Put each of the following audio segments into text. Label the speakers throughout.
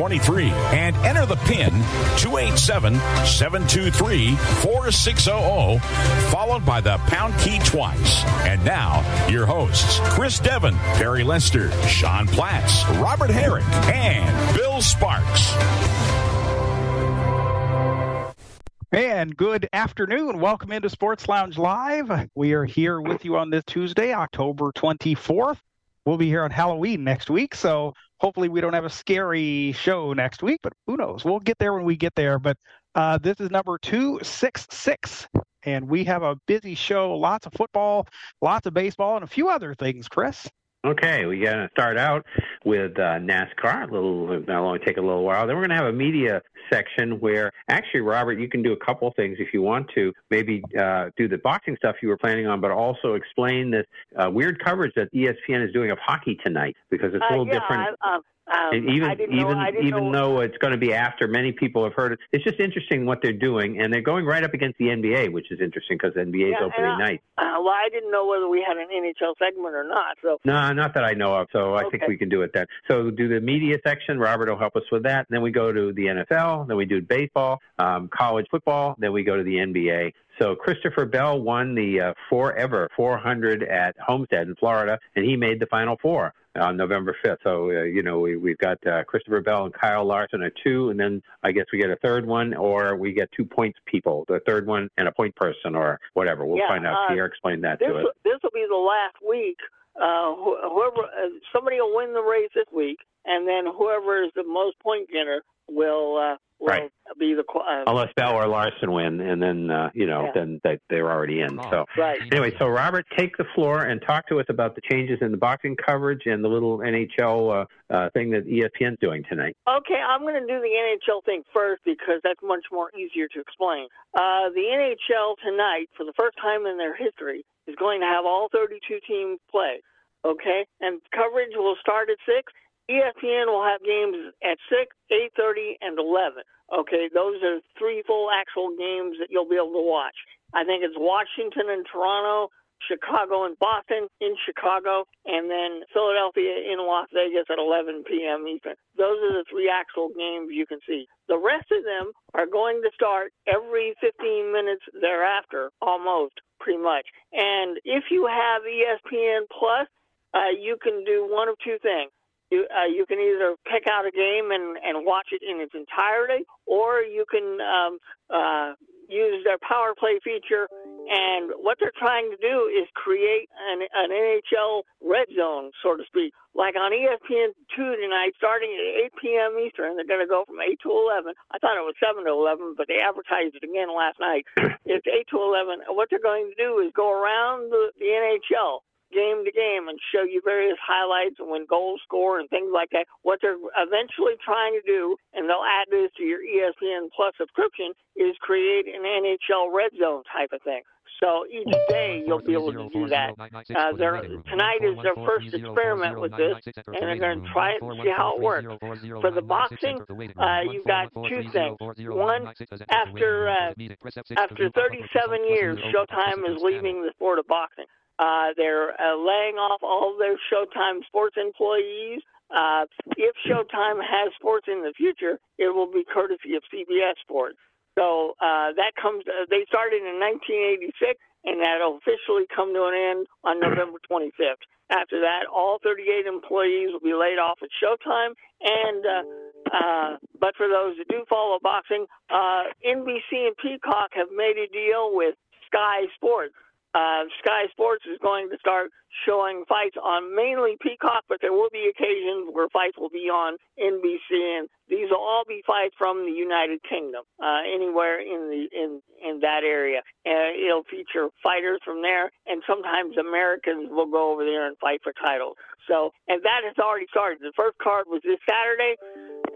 Speaker 1: 646-876-9923 and enter the pin 287-723-4600 followed by the pound key twice. And now, your hosts, Chris Devon, Perry Lester, Sean Platts, Robert Herrick, and Bill Sparks.
Speaker 2: And good afternoon. Welcome into Sports Lounge Live. We are here with you on this Tuesday, October 24th. We'll be here on Halloween next week, so hopefully we don't have a scary show next week, but who knows? We'll get there when we get there. But uh, this is number 266, and we have a busy show, lots of football, lots of baseball, and a few other things, Chris.
Speaker 3: Okay, we're going to start out with uh, NASCAR. A little, that'll only take a little while. Then we're going to have a media section where, actually, Robert, you can do a couple things if you want to. Maybe uh, do the boxing stuff you were planning on, but also explain this uh, weird coverage that ESPN is doing of hockey tonight because it's a little
Speaker 4: uh, yeah,
Speaker 3: different.
Speaker 4: I, um,
Speaker 3: And even even
Speaker 4: know,
Speaker 3: even
Speaker 4: know,
Speaker 3: though it's going to be after many people have heard it, it's just interesting what they're doing, and they're going right up against the NBA, which is interesting because NBA is
Speaker 4: Yeah,
Speaker 3: opening
Speaker 4: I-
Speaker 3: night.
Speaker 4: uh, well, I didn't know whether we had an NHL segment or not. So
Speaker 3: No, not that I know of. So I think we can do it then. So do the media section. Robert will help us with that. Then we go to the NFL. Then we do baseball, um, college football. Then we go to the NBA. So Christopher Bell won the uh, forever 400 at Homestead in Florida, and he made the Final Four on November 5th. So uh, you know we, we've got uh, Christopher Bell and Kyle Larson are two, and then I guess we get a third one, or we get two points people, the third one and a point person, or whatever. We'll
Speaker 4: Yeah,
Speaker 3: find out.
Speaker 4: uh,
Speaker 3: Pierre explained that to us.
Speaker 4: this will be the last week. Uh, whoever uh, somebody will win the race this week, and then whoever is the most point getter will uh, will
Speaker 3: Right.
Speaker 4: be the qu- uh,
Speaker 3: Unless Bell or Larson win, and then uh, you know,
Speaker 4: Yeah.
Speaker 3: then they, they're already in. So
Speaker 4: right.
Speaker 3: anyway, so Robert, take the floor and talk to us about the changes in the boxing coverage and the little NHL uh, uh, thing that ESPN's doing tonight.
Speaker 4: Okay, I'm going to do the NHL thing first because that's much more easier to explain. Uh, the NHL tonight, for the first time in their history, is going to have all 32 teams play. Okay, and coverage will start at six. ESPN will have games at six, 8:30, and 11. Okay, those are three full actual games that you'll be able to watch. I think it's Washington and Toronto, Chicago and Boston in Chicago, and then Philadelphia in Las Vegas at 11 p.m. Eastern. Those are the three actual games you can see. The rest of them are going to start every 15 minutes thereafter, almost, pretty much. And if you have ESPN Plus, uh, you can do one of two things. You, uh, you can either pick out a game and, and watch it in its entirety, or you can um, uh, use their power play feature. And what they're trying to do is create an, an NHL red zone, so to speak. Like on E ESPN 2 tonight, starting at 8 p.m. Eastern, they're going to go from 8 to 11. I thought it was 7 to 11, but they advertised it again last night. It's 8 to 11. What they're going to do is go around the, the NHL game to game and show you various highlights and when goals score and things like that. What they're eventually trying to do, and they'll add this to your ESPN Plus subscription, is create an NHL red zone type of thing. So each day you'll be able to do that. Uh, tonight is their first experiment with this, and they're going to try it and see how it works. For the boxing, uh, you've got two things. One, after uh, after 37 years, Showtime is leaving the sport of boxing. Uh, they're uh, laying off all of their Showtime sports employees. Uh, if Showtime has sports in the future, it will be courtesy of CBS Sports. So uh, that comes. Uh, they started in 1986, and that'll officially come to an end on November 25th. After that, all 38 employees will be laid off at Showtime. And uh, uh, but for those that do follow boxing, uh, NBC and Peacock have made a deal with Sky Sports. Uh, Sky Sports is going to start showing fights on mainly Peacock, but there will be occasions where fights will be on NBC, and these will all be fights from the United Kingdom, uh, anywhere in the in in that area. And it'll feature fighters from there, and sometimes Americans will go over there and fight for titles. So, and that has already started. The first card was this Saturday,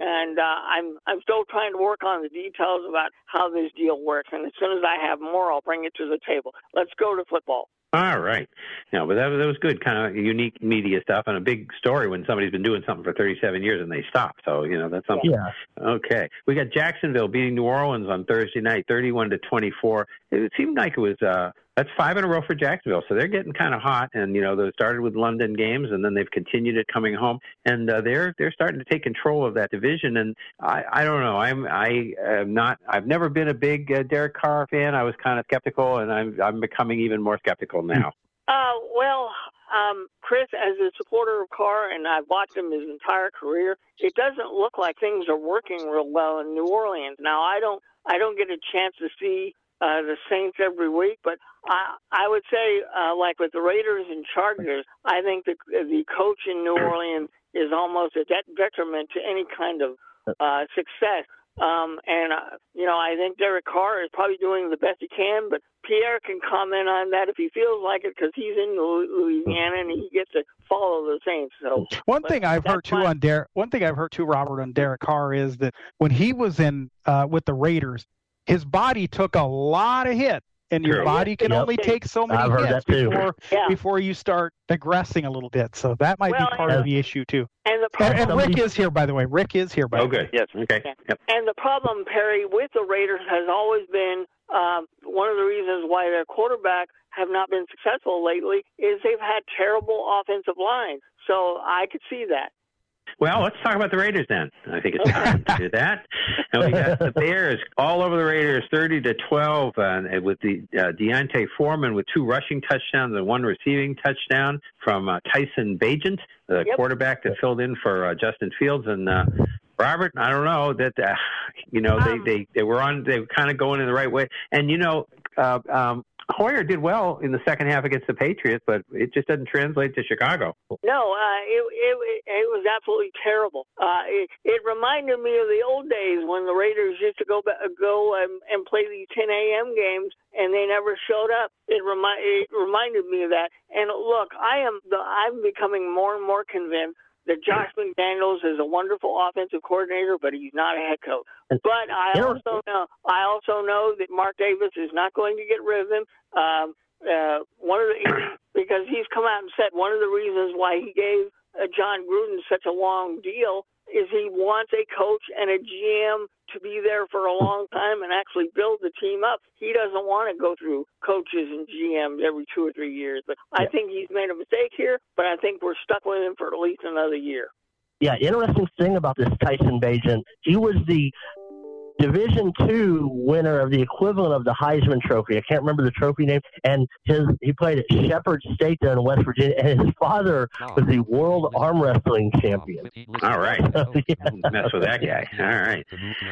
Speaker 4: and uh, I'm I'm still trying to work on the details about how this deal works. And as soon as I have more, I'll bring it to the table. Let's go to football.
Speaker 3: All right. No, but that, was, that was good, kind of unique media stuff and a big story when somebody's been doing something for 37 years and they stop. So, you know, that's something.
Speaker 5: Yeah.
Speaker 3: Okay. We got Jacksonville beating New Orleans on Thursday night, 31 to 24. It seemed like it was, uh, that's five in a row for Jacksonville. So they're getting kind of hot. And, you know, they started with London games and then they've continued it coming home. And uh, they're, they're starting to take control of that division. And I, I don't know. I'm, I am not, I've never been a big uh, Derek Carr fan. I was kind of skeptical and I'm, I'm becoming even more skeptical now.
Speaker 4: Uh, well, um, Chris, as a supporter of Carr, and I've watched him his entire career, it doesn't look like things are working real well in New Orleans. Now, I don't, I don't get a chance to see uh, the Saints every week, but I, I would say, uh, like with the Raiders and Chargers, I think the the coach in New Orleans is almost a de- detriment to any kind of uh, success. Um, and uh, you know, I think Derek Carr is probably doing the best he can, but Pierre can comment on that if he feels like it because he's in Louisiana and he gets to follow the Saints. So
Speaker 2: one thing I've heard too on Derek, one thing I've heard too, Robert, on Derek Carr is that when he was in uh, with the Raiders, his body took a lot of hits and your
Speaker 3: True.
Speaker 2: body can
Speaker 5: Yep.
Speaker 2: only take so many
Speaker 5: I've
Speaker 2: hits before
Speaker 4: Yeah.
Speaker 2: before you start digressing a little bit. So that might
Speaker 4: Well,
Speaker 2: be part
Speaker 5: and-
Speaker 2: of the issue too.
Speaker 4: and the problem,
Speaker 2: and Rick is here, by the way. Rick is here, by
Speaker 3: Oh,
Speaker 2: the way.
Speaker 3: good. Yes. Okay. Yep.
Speaker 4: and the problem, Perry, with the Raiders has always been um, one of the reasons why their quarterback have not been successful lately is they've had terrible offensive lines. So I could see that.
Speaker 3: Well, let's talk about the Raiders then. I think it's time to do that. And we got the Bears all over the Raiders, thirty to twelve, uh, with the uh, D'Onta Foreman with two rushing touchdowns and one receiving touchdown from uh, Tyson Bagent, the
Speaker 4: Yep.
Speaker 3: quarterback that filled in for uh, Justin Fields and. Uh, Robert, I don't know that uh, you know they,
Speaker 4: Um,
Speaker 3: they they were on they were kind of going in the right way, and you know uh, um, Hoyer did well in the second half against the Patriots, but it just doesn't translate to Chicago.
Speaker 4: No, uh, it, it it was absolutely terrible. Uh, it, it reminded me of the old days when the Raiders used to go go and, and play the 10 a.m. games, and they never showed up. It remi- it reminded me of that. And look, I am the, I'm becoming more and more convinced that Josh McDaniels is a wonderful offensive coordinator, but he's not a head coach. But I
Speaker 5: know-
Speaker 4: also know I also know that Mark Davis is not going to get rid of him. Um, uh, one of the because he's come out and said one of the reasons why he gave uh, Jon Gruden such a long deal is he wants a coach and a GM to be there for a long time and actually build the team up. He doesn't want to go through coaches and GMs every two or three years. But I think he's made a mistake here. But I think we're stuck with him for at least another year.
Speaker 5: Yeah, interesting thing about this Tyson Bagent, he was the Division two winner of the equivalent of the Heisman Trophy. I can't remember the trophy name. And his he played at Shepherd State there in West Virginia, and his father was the world arm wrestling champion.
Speaker 3: All right.
Speaker 5: Yeah.
Speaker 3: Mess with that guy. All right.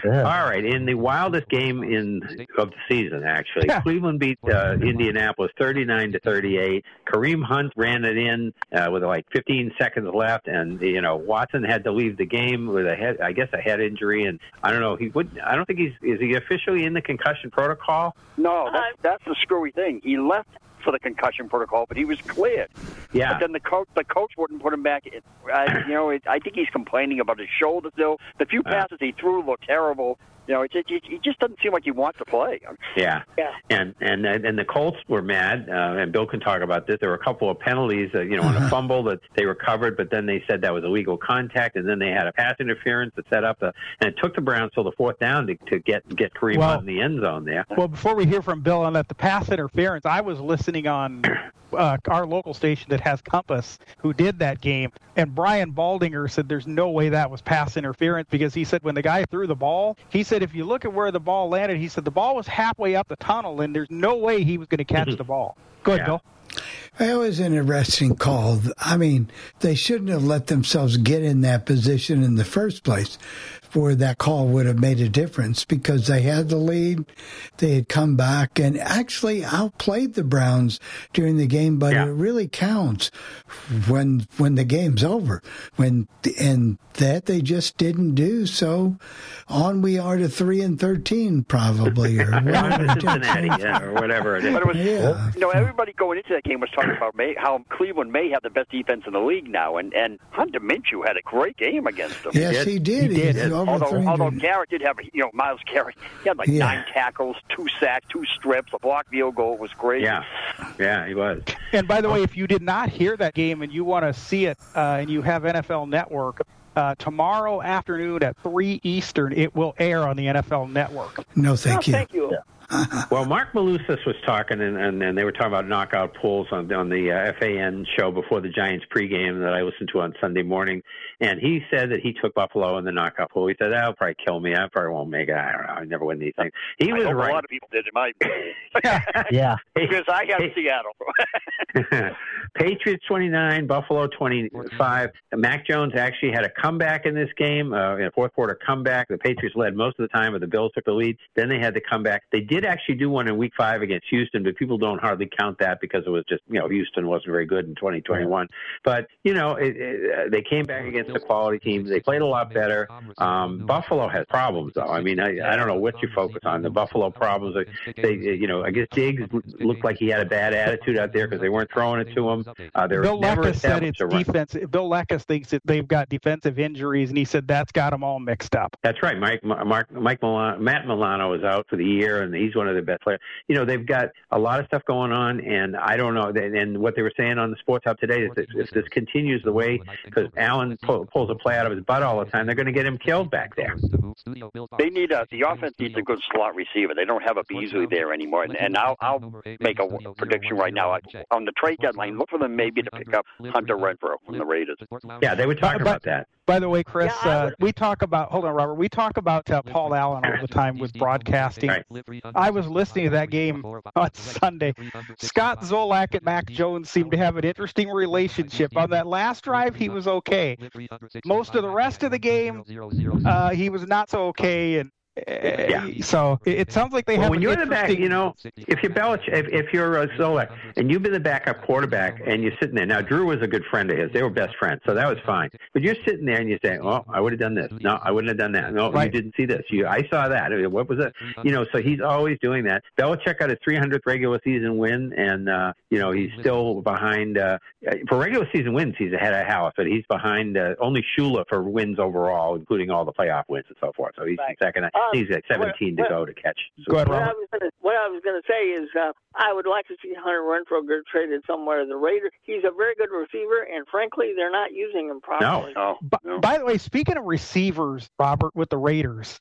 Speaker 5: Yeah.
Speaker 3: All right. In the wildest game in of the season, actually,
Speaker 2: Yeah.
Speaker 3: Cleveland beat uh, Indianapolis 39 to 38. Kareem Hunt ran it in uh, with like 15 seconds left, and you know Watson had to leave the game with a head, I guess, a head injury, and I don't know. He would. I don't think he's is he officially in the concussion protocol.
Speaker 6: No, that's, that's the screwy thing. He left for the concussion protocol, but he was cleared.
Speaker 3: Yeah.
Speaker 6: But then the coach, the coach wouldn't put him back. It, I, you know, it, I think he's complaining about his shoulder still. The few
Speaker 3: Uh.
Speaker 6: passes he threw looked terrible. You know, it, it, it, it just doesn't seem like he wants to play.
Speaker 3: Yeah.
Speaker 4: Yeah.
Speaker 3: And and and the Colts were mad, uh, and Bill can talk about this. There were a couple of penalties, uh, you know, on a fumble that they recovered, but then they said that was illegal contact, and then they had a pass interference that set up, the, and it took the Browns till the fourth down to, to get get Kareem
Speaker 2: Well-
Speaker 3: Hunt in the end zone there.
Speaker 2: Well, before we hear from Bill on that, the pass interference, I was listening on uh, our local station that has Compass, who did that game, and Brian Baldinger said there's no way that was pass interference because he said when the guy threw the ball, he said if you look at where the ball landed, he said the ball was halfway up the tunnel and there's no way he was going to catch the ball. Go ahead,
Speaker 3: Yeah.
Speaker 2: Bill.
Speaker 7: It was an interesting call. I mean, they shouldn't have let themselves get in that position in the first place where that call would have made a difference because they had the lead. They had come back and actually outplayed the Browns during the game, but yeah. it really counts when when the game's over. When and that they just didn't do. So on we are to three and thirteen probably or
Speaker 3: Cincinnati, yeah, or whatever it is.
Speaker 6: But it was, yeah. you know, everybody going into that game was talking about May, how Cleveland may have the best defense in the league now, and and Hunter Minshew had a great game against them.
Speaker 7: Yes, he did. He did. He did
Speaker 6: although, although Garrett did have, you know, Myles Garrett, he had like yeah. nine tackles, two sacks, two strips, a block field goal. It was great.
Speaker 3: Yeah, yeah, he was.
Speaker 2: And by the way, if you did not hear that game and you want to see it, uh, and you have NFL Network. Uh, tomorrow afternoon at 3 Eastern, it will air on the NFL Network.
Speaker 7: No, thank you.
Speaker 4: Thank you. Yeah.
Speaker 3: Well, Marc Malusis was talking, and, and, and, they were talking about knockout pools on, on the uh, FAN show before the Giants pregame that I listened to on Sunday morning. And he said that he took Buffalo in the knockout pool. He said, that'll probably kill me. I probably won't make it. I don't know. I never win these things. He
Speaker 6: I
Speaker 3: was right.
Speaker 6: A lot of people did in my
Speaker 5: Yeah.
Speaker 6: because I got Seattle.
Speaker 3: Patriots 29, Buffalo 25. Mac Jones actually had a comeback in this game, uh, in a fourth quarter comeback. The Patriots led most of the time, but the Bills took the lead. Then they had the comeback. They did actually do one in week five against Houston, but people don't hardly count that because it was just, you know, Houston wasn't very good in 2021. But, you know, it, it, uh, they came back against a quality team. They played a lot better. Um, Buffalo has problems, though. I mean, I, I don't know what you focus on. The Buffalo problems, they, you know, I guess Diggs looked like he had a bad attitude out there because they weren't throwing it to him. Uh,
Speaker 2: Bill Leckis said it's defense. Bill Leckis thinks that they've got defensive injuries, and he said that's got them all mixed up.
Speaker 3: That's right. Mike, Mark, Mike Milano, Matt Milano is out for the year, and he's one of the best players. You know, they've got a lot of stuff going on, and I don't know. And what they were saying on the Sports Hub today is that if this continues the way, because Allen pulls a play out of his butt all the time, they're going to get him killed back there.
Speaker 6: They need a the offense needs a good slot receiver. They don't have a Beasley there anymore, and, and I'll, I'll make a prediction right now on the trade deadline. Look for them maybe to pick up Hunter Renfrow from the Raiders.
Speaker 3: Yeah, they were talking about that.
Speaker 2: By the way, Chris, yeah, uh, we talk about hold on, Robert. We talk about uh, Paul Allen all the time with broadcasting. Right. I was listening to that game on Sunday. Scott Zolak and Mac Jones seemed to have an interesting relationship. On that last drive, he was okay. Most of the rest of the game, uh, he was not so okay, and yeah. So it sounds like they
Speaker 3: well,
Speaker 2: have.
Speaker 3: When you're in
Speaker 2: the
Speaker 3: back, you know, if you're Belich, if, if you're uh, Zolak and you've been the backup quarterback and you're sitting there. Now, Drew was a good friend of his. They were best friends, so that was fine. But you're sitting there and you say, "Oh, I would have done this. No, I wouldn't have done that. No, right. you didn't see this. You, I saw that. What was it? You know." So he's always doing that. Belichick got his 300th regular season win, and uh, you know he's still behind. Uh, for regular season wins, he's ahead of Halas, but he's behind uh, only Shula for wins overall, including all the playoff wins and so forth. So he's right. second. Um, he's at 17 to go to catch.
Speaker 2: So go ahead,
Speaker 4: what, I was gonna, what I was going to say is uh, I would like to see Hunter Renfrow get traded somewhere. The Raiders, he's a very good receiver, and frankly, they're not using him properly.
Speaker 3: No,
Speaker 2: no. no. By the way, speaking of receivers, Robert, with the Raiders,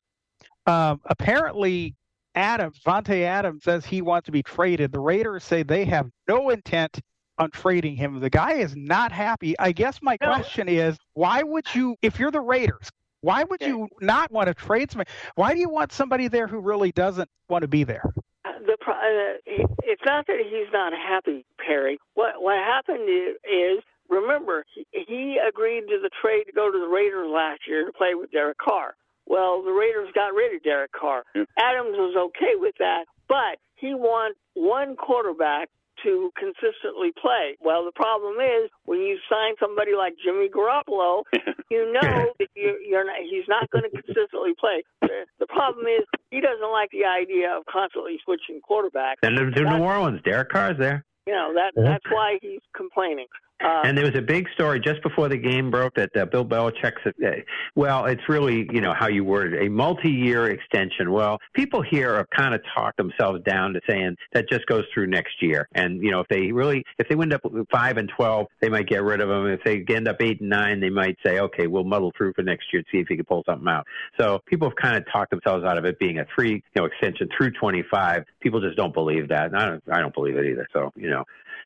Speaker 2: um, apparently Adams, Davante Adams says he wants to be traded. The Raiders say they have no intent on trading him. The guy is not happy. I guess my no. question is, why would you, if you're the Raiders, why would you not want to trade somebody? Why do you want somebody there who really doesn't want to be there?
Speaker 4: The pro- uh, it's not that he's not happy, Perry. What what happened is, remember he, he agreed to the trade to go to the Raiders last year to play with Derek Carr. Well, the Raiders got rid of Derek Carr. Adams was okay with that, but he wants one quarterback to consistently play. Well, the problem is when you sign somebody like Jimmy Garoppolo, you know that you're, you're not, he's not going to consistently play. The, the problem is he doesn't like the idea of constantly switching quarterbacks.
Speaker 3: Then to New Orleans, Derek Carr's there.
Speaker 4: You know that that's why he's complaining.
Speaker 3: Uh, and there was a big story just before the game broke that uh, Bill Belichick said, uh, well, it's really, you know, how you word it, a multi-year extension. Well, people here have kind of talked themselves down to saying that just goes through next year. And, you know, if they really, if they wind up 5 and 12, they might get rid of him. If they end up 8 and 9, they might say, okay, we'll muddle through for next year to see if he can pull something out. So people have kind of talked themselves out of it being a three, you know, extension through 25. People just don't believe that. And I don't, I don't believe it either. So, you know,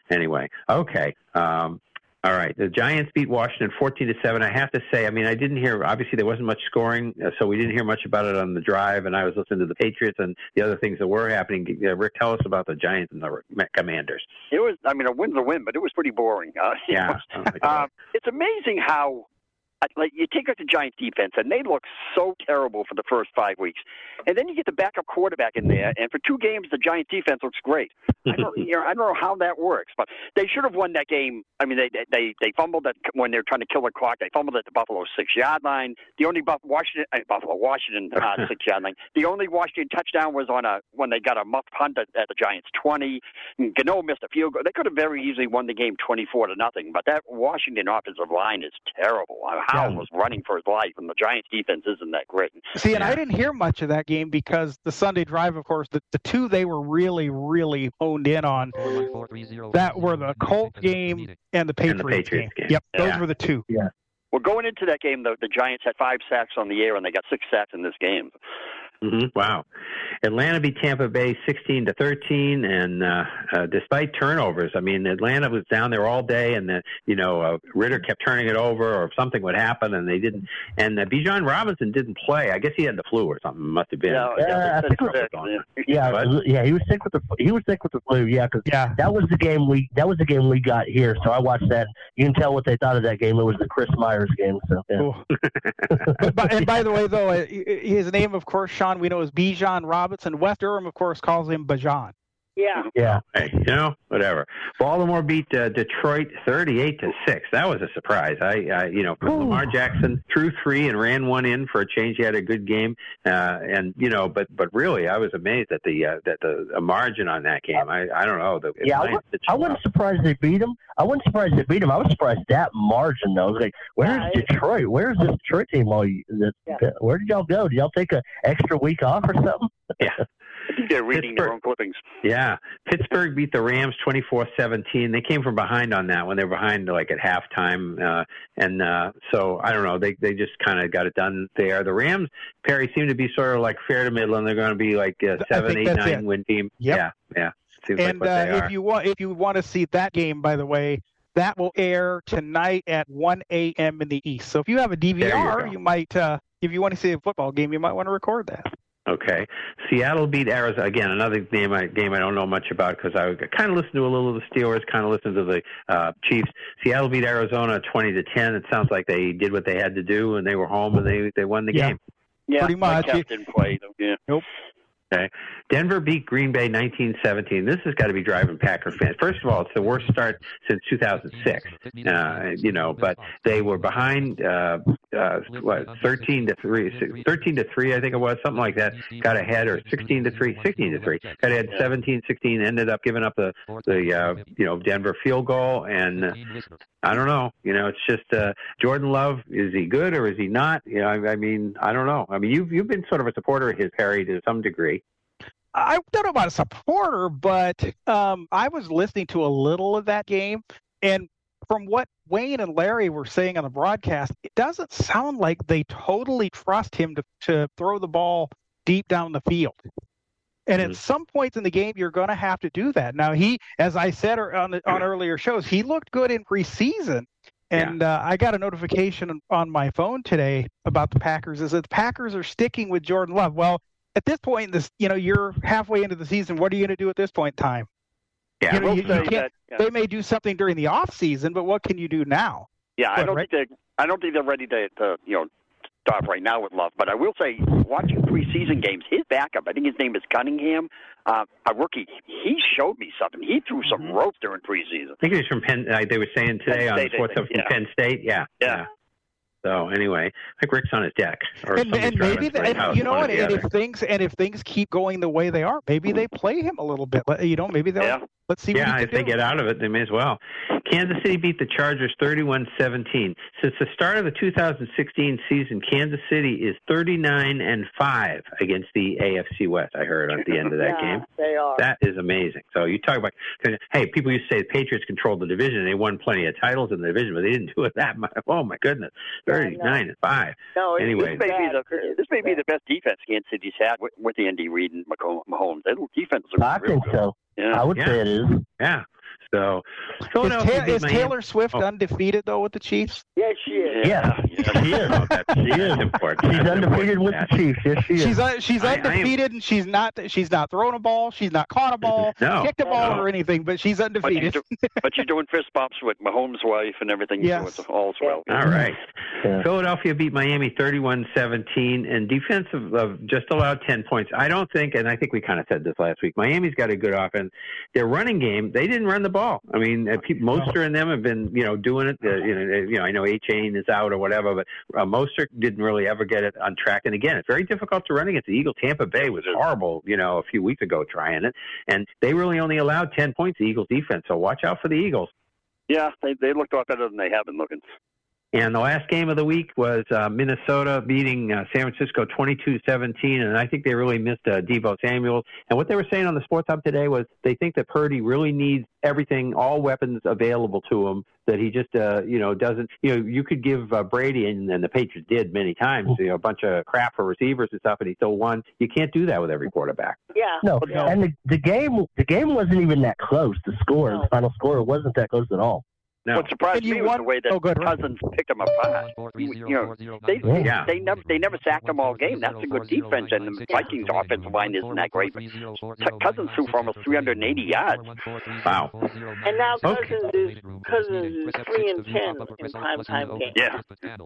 Speaker 3: anyway, okay. Um, All right. The Giants beat Washington 14 to 7. I have to say, I mean, I didn't hear, obviously, there wasn't much scoring, uh, so we didn't hear much about it on the drive, and I was listening to the Patriots and the other things that were happening. Uh, Rick, tell us about the Giants and the Commanders.
Speaker 6: It was, I mean, a win's a win, but it was pretty boring. Uh,
Speaker 3: yeah.
Speaker 6: uh, it's amazing how like you take out the Giants defense, and they look so terrible for the first five weeks, and then you get the backup quarterback in there, and for two games the Giants defense looks great. I don't, you know, I don't know how that works, but they should have won that game. I mean, they they they fumbled at, when they were trying to kill the clock. They fumbled at the Buffalo six yard line. The only Buff, Washington uh, Buffalo Washington uh, six yard line. The only Washington touchdown was on a when they got a muff punt at, at the Giants twenty. Gano missed a field goal. They could have very easily won the game twenty four to nothing, but that Washington offensive line is terrible. How yeah. was running for his life, and the Giants' defense isn't that great.
Speaker 2: See, and yeah. I didn't hear much of that game because the Sunday drive, of course, the, the two they were really, really honed in on that were the Colt game and the Patriots,
Speaker 3: and the Patriots
Speaker 2: game. game. Yep, those were the two.
Speaker 5: Yeah.
Speaker 6: Well, going into that game, the, the Giants had five sacks on the air, and they got six sacks in this game.
Speaker 3: Mm-hmm. Wow. Atlanta beat Tampa Bay 16 to 13, and uh, uh, despite turnovers, I mean, Atlanta was down there all day, and the, you know uh, Ridder kept turning it over, or something would happen, and they didn't. And uh, Bijan Robinson didn't play. I guess he had the flu or something. Must have been.
Speaker 5: Yeah, yeah, I think yeah, yeah, he was sick with the he was sick with the flu. Yeah, because yeah. that was the game we that was the game we got here. So I watched that. You can tell what they thought of that game. It was the Chris Myers game. So.
Speaker 2: Yeah. and by the way, though, uh, his name, of course, Sean we know as Bijan Robinson. Wes Durham, of course, calls him Bajan.
Speaker 4: Yeah.
Speaker 5: Yeah.
Speaker 3: Hey, you know, whatever. Baltimore beat uh, Detroit 38 to 6. That was a surprise. I, I you know, Lamar Jackson threw three and ran one in for a change. He had a good game. Uh, and, you know, but but really I was amazed at the uh, that the margin on that game. I I don't know. The,
Speaker 5: yeah, I, I wasn't surprised they beat him. I wasn't surprised they beat him. I was surprised that margin though. I was like, where's yeah, Detroit? Where's this Detroit team all you, yeah. where did y'all go? Did y'all take an extra week off or something?
Speaker 3: Yeah.
Speaker 6: I think they're reading Pittsburgh. their own clippings.
Speaker 3: Yeah. Pittsburgh beat the Rams 24-17. They came from behind on that when they were behind like at halftime. Uh, and uh, so, I don't know, they, they just kind of got it done there. The Rams, Perry, seem to be sort of like fair to middle, and they're going to be like a seven, eight, nine it. win team.
Speaker 2: Yep.
Speaker 3: Yeah, yeah.
Speaker 2: Seems and like uh, if you want, if you want to see that game, by the way, that will air tonight at 1 a.m. in the East. So if you have a DVR, you, you, might, uh, if you want to see a football game, you might want to record that.
Speaker 3: Okay, Seattle beat Arizona again. Another game I game I don't know much about because I kind of listened to a little of the Steelers, kind of listened to the uh, Chiefs. Seattle beat Arizona twenty to ten. It sounds like they did what they had to do, and they were home and they they won the
Speaker 2: yeah.
Speaker 3: game.
Speaker 6: Yeah,
Speaker 2: pretty much.
Speaker 6: Didn't play. Yeah.
Speaker 2: Nope.
Speaker 3: Okay. Denver beat Green Bay 1917. This has got to be driving Packer fans. First of all, it's the worst start since 2006. Uh, you know, but they were behind uh, uh, what 13 to 3, 13 to 3, I think it was, something like that. Got ahead or 16 to 3, 16 to 3. Got ahead 17 16, ended up giving up the the uh, you know, Denver field goal and uh, I don't know. You know, it's just uh, Jordan Love. Is he good or is he not? You know, I, I mean, I don't know. I mean, you've you've been sort of a supporter of his, Harry, to some degree.
Speaker 2: I don't know about a supporter, but um, I was listening to a little of that game, and from what Wayne and Larry were saying on the broadcast, it doesn't sound like they totally trust him to, to throw the ball deep down the field. And mm-hmm. at some points in the game, you're going to have to do that. Now, he, as I said on the, on earlier shows, he looked good in preseason. And yeah. uh, I got a notification on my phone today about the Packers is that the Packers are sticking with Jordan Love. Well, at this point this, you know, you're halfway into the season. What are you going to do at this point in time?
Speaker 3: Yeah,
Speaker 2: you know, you, you that, yeah. They may do something during the off season, but what can you do now?
Speaker 6: Yeah, I don't right? think they. I don't think they're ready to, to you know stop right now with Love. But I will say, watching preseason games, his backup, I think his name is Cunningham, uh, a rookie. He showed me something. He threw some mm-hmm. ropes during preseason.
Speaker 3: I think he was from Penn. Uh, they were saying today on Sports from yeah. Penn State. Yeah.
Speaker 6: yeah. yeah.
Speaker 3: So anyway, I think Rick's on his deck,
Speaker 2: and, and maybe the, and, you know what? And if things and if things keep going the way they are, maybe they play him a little bit. You know, maybe they'll
Speaker 6: yeah.
Speaker 2: let's see.
Speaker 3: Yeah, if
Speaker 2: do.
Speaker 3: they get out of it, they may as well. Kansas City beat the Chargers 31-17. Since the start of the 2016 season, Kansas City is 39 and five against the AFC West. I heard at the end of that
Speaker 4: yeah,
Speaker 3: game.
Speaker 4: They are.
Speaker 3: That is amazing. So you talk about hey, people used to say the Patriots controlled the division. and They won plenty of titles in the division, but they didn't do it that much. Oh my goodness, 39 and five.
Speaker 6: No,
Speaker 3: anyway,
Speaker 6: this may be the this may be the best defense Kansas City's had with, with Andy Reid and Mahomes. Their defense.
Speaker 5: I think
Speaker 6: good.
Speaker 5: so.
Speaker 6: Yeah.
Speaker 5: I would
Speaker 3: yeah.
Speaker 5: say it is.
Speaker 3: Yeah. So
Speaker 2: Is,
Speaker 3: Philadelphia
Speaker 2: Ta- is
Speaker 3: Miami.
Speaker 2: Taylor Swift
Speaker 3: Oh.
Speaker 2: undefeated though with the Chiefs?
Speaker 4: Yes, she is.
Speaker 5: Yeah, she is.
Speaker 3: Oh, that's,
Speaker 5: She is.
Speaker 3: important.
Speaker 5: She's
Speaker 3: That's
Speaker 5: undefeated
Speaker 3: important.
Speaker 5: with the Chiefs. Yes, she is.
Speaker 2: She's un- she's
Speaker 3: I- I am-
Speaker 2: undefeated and she's not she's not thrown a ball, she's not caught a ball,
Speaker 3: No,
Speaker 2: kicked a ball
Speaker 3: no.
Speaker 2: or anything, but she's
Speaker 6: But she's,
Speaker 2: undefeated.
Speaker 6: do, but she's doing fist bumps with Mahomes' wife and everything,
Speaker 2: Yes.
Speaker 6: so it's all's well.
Speaker 3: All right.
Speaker 5: Yeah.
Speaker 3: Philadelphia beat Miami 31-17, and defense of, of just allowed 10 points. I don't think, and I think we kind of said this last week, Miami's got a good offense. Their running game, they didn't run the ball. I mean, uh, Pete Mostert and them have been, you know, doing it. Uh, you, know, you know, I know Achane is out or whatever, but uh, Mostert didn't really ever get it on track. And again, it's very difficult to run against the Eagles. Tampa Bay was horrible, you know, a few weeks ago trying it, and they really only allowed 10 points, the Eagles defense. So watch out for the Eagles.
Speaker 6: Yeah, they they looked a lot better than they have been looking.
Speaker 3: And the last game of the week was uh, Minnesota beating uh, San Francisco 22-17, and I think they really missed uh, Deebo Samuel. And what they were saying on the Sports Hub today was they think that Purdy really needs everything, all weapons available to him. That he just, uh, you know, doesn't. You know, you could give uh, Brady and, and the Patriots did many times, you know, a bunch of crap for receivers and stuff, and he still won. You can't do that with every quarterback.
Speaker 4: Yeah.
Speaker 5: No,
Speaker 4: Yeah.
Speaker 5: and the, the game the game wasn't even that close. The score,
Speaker 4: No.
Speaker 5: the final score, wasn't that close at all.
Speaker 3: No.
Speaker 6: What surprised
Speaker 2: And
Speaker 6: me was the way that
Speaker 2: oh, go ahead, Ron.
Speaker 6: Cousins picked them apart. You know, they they,
Speaker 3: Yeah.
Speaker 6: they never they never sacked them all game. That's a good defense, and the Vikings' offensive line isn't that great. But Cousins threw for almost 380 yards.
Speaker 3: Wow.
Speaker 4: And now
Speaker 3: Okay.
Speaker 4: Cousins is Cousins is three and ten in prime time games.
Speaker 6: Yeah.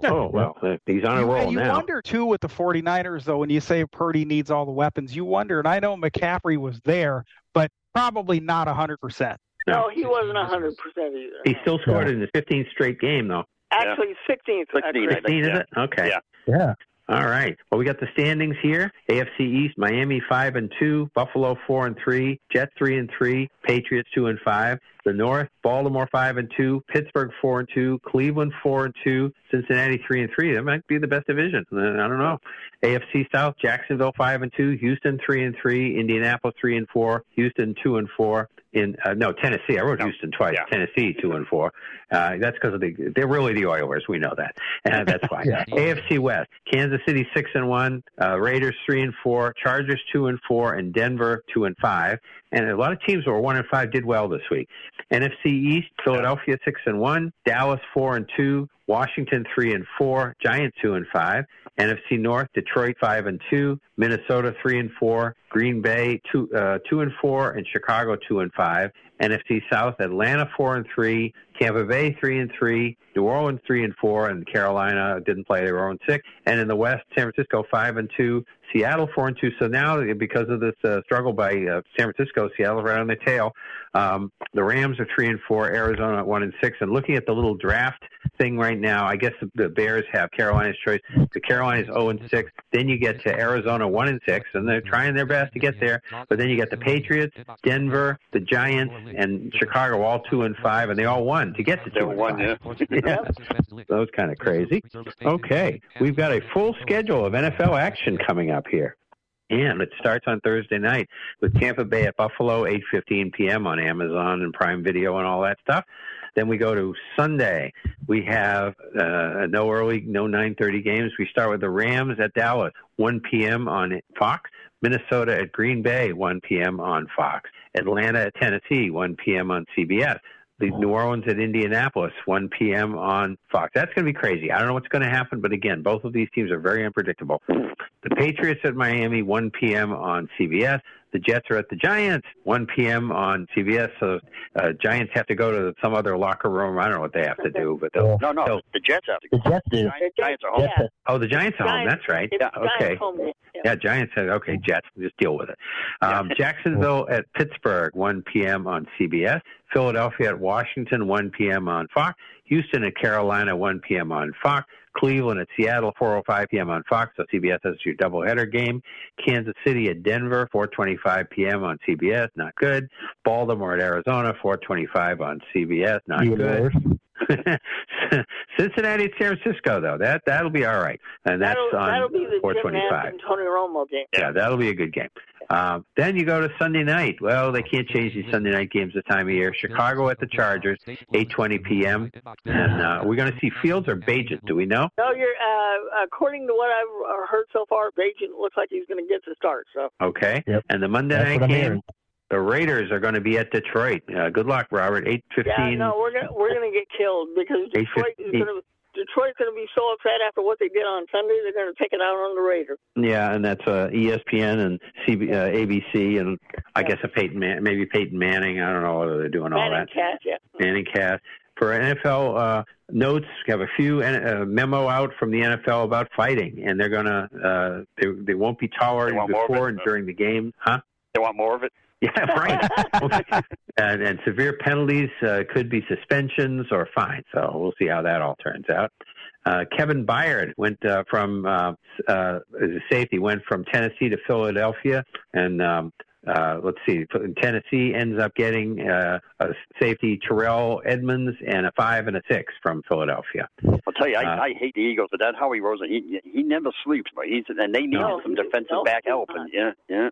Speaker 3: Oh well, he's on a
Speaker 2: You,
Speaker 3: roll
Speaker 2: you
Speaker 3: now.
Speaker 2: wonder too with the 49ers though when you say Purdy needs all the weapons, you wonder and I know McCaffrey was there, but probably not 100%.
Speaker 4: No, he wasn't hundred percent either.
Speaker 3: He still scored in his 15th straight game, though.
Speaker 4: Actually, sixteenth.
Speaker 6: 16,
Speaker 3: 16 is it? Okay.
Speaker 6: Yeah.
Speaker 5: Yeah.
Speaker 3: All right. Well, we got the standings here. AFC East: Miami five and two, Buffalo four and three, Jets three and three, Patriots two and five. The North: Baltimore five and two, Pittsburgh four and two, Cleveland four and two, Cincinnati three and three. That might be the best division. I don't know. AFC South: Jacksonville five and two, Houston three and three, Indianapolis three and four, Houston two and four. In uh, no Tennessee, I wrote
Speaker 6: No.
Speaker 3: Houston twice.
Speaker 6: Yeah.
Speaker 3: Tennessee two and four. Uh, that's because of the they're really the Oilers. We know that, and that's why.
Speaker 5: Yeah.
Speaker 3: AFC West: Kansas City six and one, uh, Raiders three and four, Chargers two and four, and Denver two and five. And a lot of teams who were one and five did well this week. NFC East: Philadelphia six and one, Dallas four and two, Washington three and four, Giants two and five. NFC North: Detroit five and two, Minnesota three and four, Green Bay two uh, two and four, and Chicago two and five. NFC South: Atlanta four and three, Tampa Bay three and three, New Orleans three and four, and Carolina didn't play; they were on six. And in the West, San Francisco five and two, Seattle four and two. So now, because of this uh, struggle by uh, San Francisco, Seattle right on the tail. Um, the Rams are three and four, Arizona at one and six. And looking at the little draft thing right now, I guess the, the Bears have Carolina's choice. The Carolina's zero and six. Then you get to Arizona one and six, and they're trying their best to get there. But then you get the Patriots, Denver, the Giants, and Chicago all two and five, and they all won to get to two five.
Speaker 6: yeah.
Speaker 3: Yeah. That was kind of crazy. Okay, we've got a full schedule of NFL action coming up here. And it starts on Thursday night with Tampa Bay at Buffalo, 8:15 p.m. on Amazon and Prime Video and all that stuff. Then we go to Sunday. We have uh, no early, no 9:30 games. We start with the Rams at Dallas, 1 p.m. on Fox. Minnesota at Green Bay, 1 p.m. on Fox. Atlanta at Tennessee, 1 p.m. on CBS. The New Orleans at Indianapolis, 1 p.m. on Fox. That's going to be crazy. I don't know what's going to happen, but again, both of these teams are very unpredictable. The Patriots at Miami, 1 p.m. on CBS. The Jets are at the Giants, 1 p.m. on CBS. So uh, Giants have to go to some other locker room. I don't know what they have to do, but they'll.
Speaker 6: No, no,
Speaker 3: they'll
Speaker 6: the Jets have to
Speaker 5: The. Jets do.
Speaker 6: Giants, Giants are home.
Speaker 5: Jets,
Speaker 3: oh, the Giants are home. That's right.
Speaker 4: It's
Speaker 3: Yeah, okay.
Speaker 4: home. Yeah.
Speaker 3: Yeah, Giants said, okay, Jets, just deal with it. Um, Jacksonville at Pittsburgh, 1 p.m. on CBS. Philadelphia at Washington, 1 p.m. on Fox. Houston at Carolina, 1 p.m. on Fox. Cleveland at Seattle, 4:05 p.m. on Fox. So CBS has your doubleheader game. Kansas City at Denver, 4:25 p.m. on CBS. Not good. Baltimore at Arizona, 4:25 on CBS. Not good.
Speaker 5: Worse.
Speaker 3: Cincinnati at San Francisco, though that that'll be all right, and that's
Speaker 4: that'll,
Speaker 3: on
Speaker 4: that'll be the
Speaker 3: 4:25.
Speaker 4: Nantz Tony Romo game.
Speaker 3: Yeah, that'll be a good game. Um, then you go to Sunday night. Well, they can't change these Sunday night games the time of year. Chicago at the Chargers, 8:20 p.m. And uh, we're going to see Fields or Bagent. Do we know?
Speaker 4: No, you're uh, according to what I've uh, heard so far, Bagent looks like he's going to get the start. So
Speaker 3: Okay.
Speaker 5: Yep.
Speaker 3: And the Monday
Speaker 5: That's
Speaker 3: night
Speaker 5: what I'm
Speaker 3: game.
Speaker 5: Hearing.
Speaker 3: the Raiders are going to be at Detroit. Uh, good luck, Robert. Eight fifteen.
Speaker 4: Yeah, no, we're gonna we're gonna get killed because Detroit is gonna Detroit's gonna be so upset after what they did on Sunday. They're gonna take it out on the Raiders.
Speaker 3: Yeah, and that's uh, ESPN and CB, uh, ABC, and I guess a Peyton Man- maybe Peyton Manning. I don't know whether they're doing all
Speaker 4: Manning
Speaker 3: that.
Speaker 4: Cast, yeah.
Speaker 3: Manning cast. For NFL uh, notes, we have a few uh, memo out from the NFL about fighting, and they're gonna uh, they they won't be tolerated
Speaker 6: want more of
Speaker 3: before and during the game, huh?
Speaker 6: They want more of it.
Speaker 3: Yeah, right. and, and severe penalties uh, could be suspensions or fines. So we'll see how that all turns out. Uh, Kevin Byard went uh, from uh, uh, as a safety went from Tennessee to Philadelphia, and um, uh, let's see, Tennessee ends up getting uh, a safety Terrell Edmunds and a five and a six from Philadelphia.
Speaker 6: I'll tell you, I,
Speaker 3: Uh,
Speaker 6: I hate the Eagles, but that Howie Roseman, he he never sleeps, but he's and they need
Speaker 4: No,
Speaker 6: some defensive
Speaker 4: no,
Speaker 6: back help, and yeah, yeah.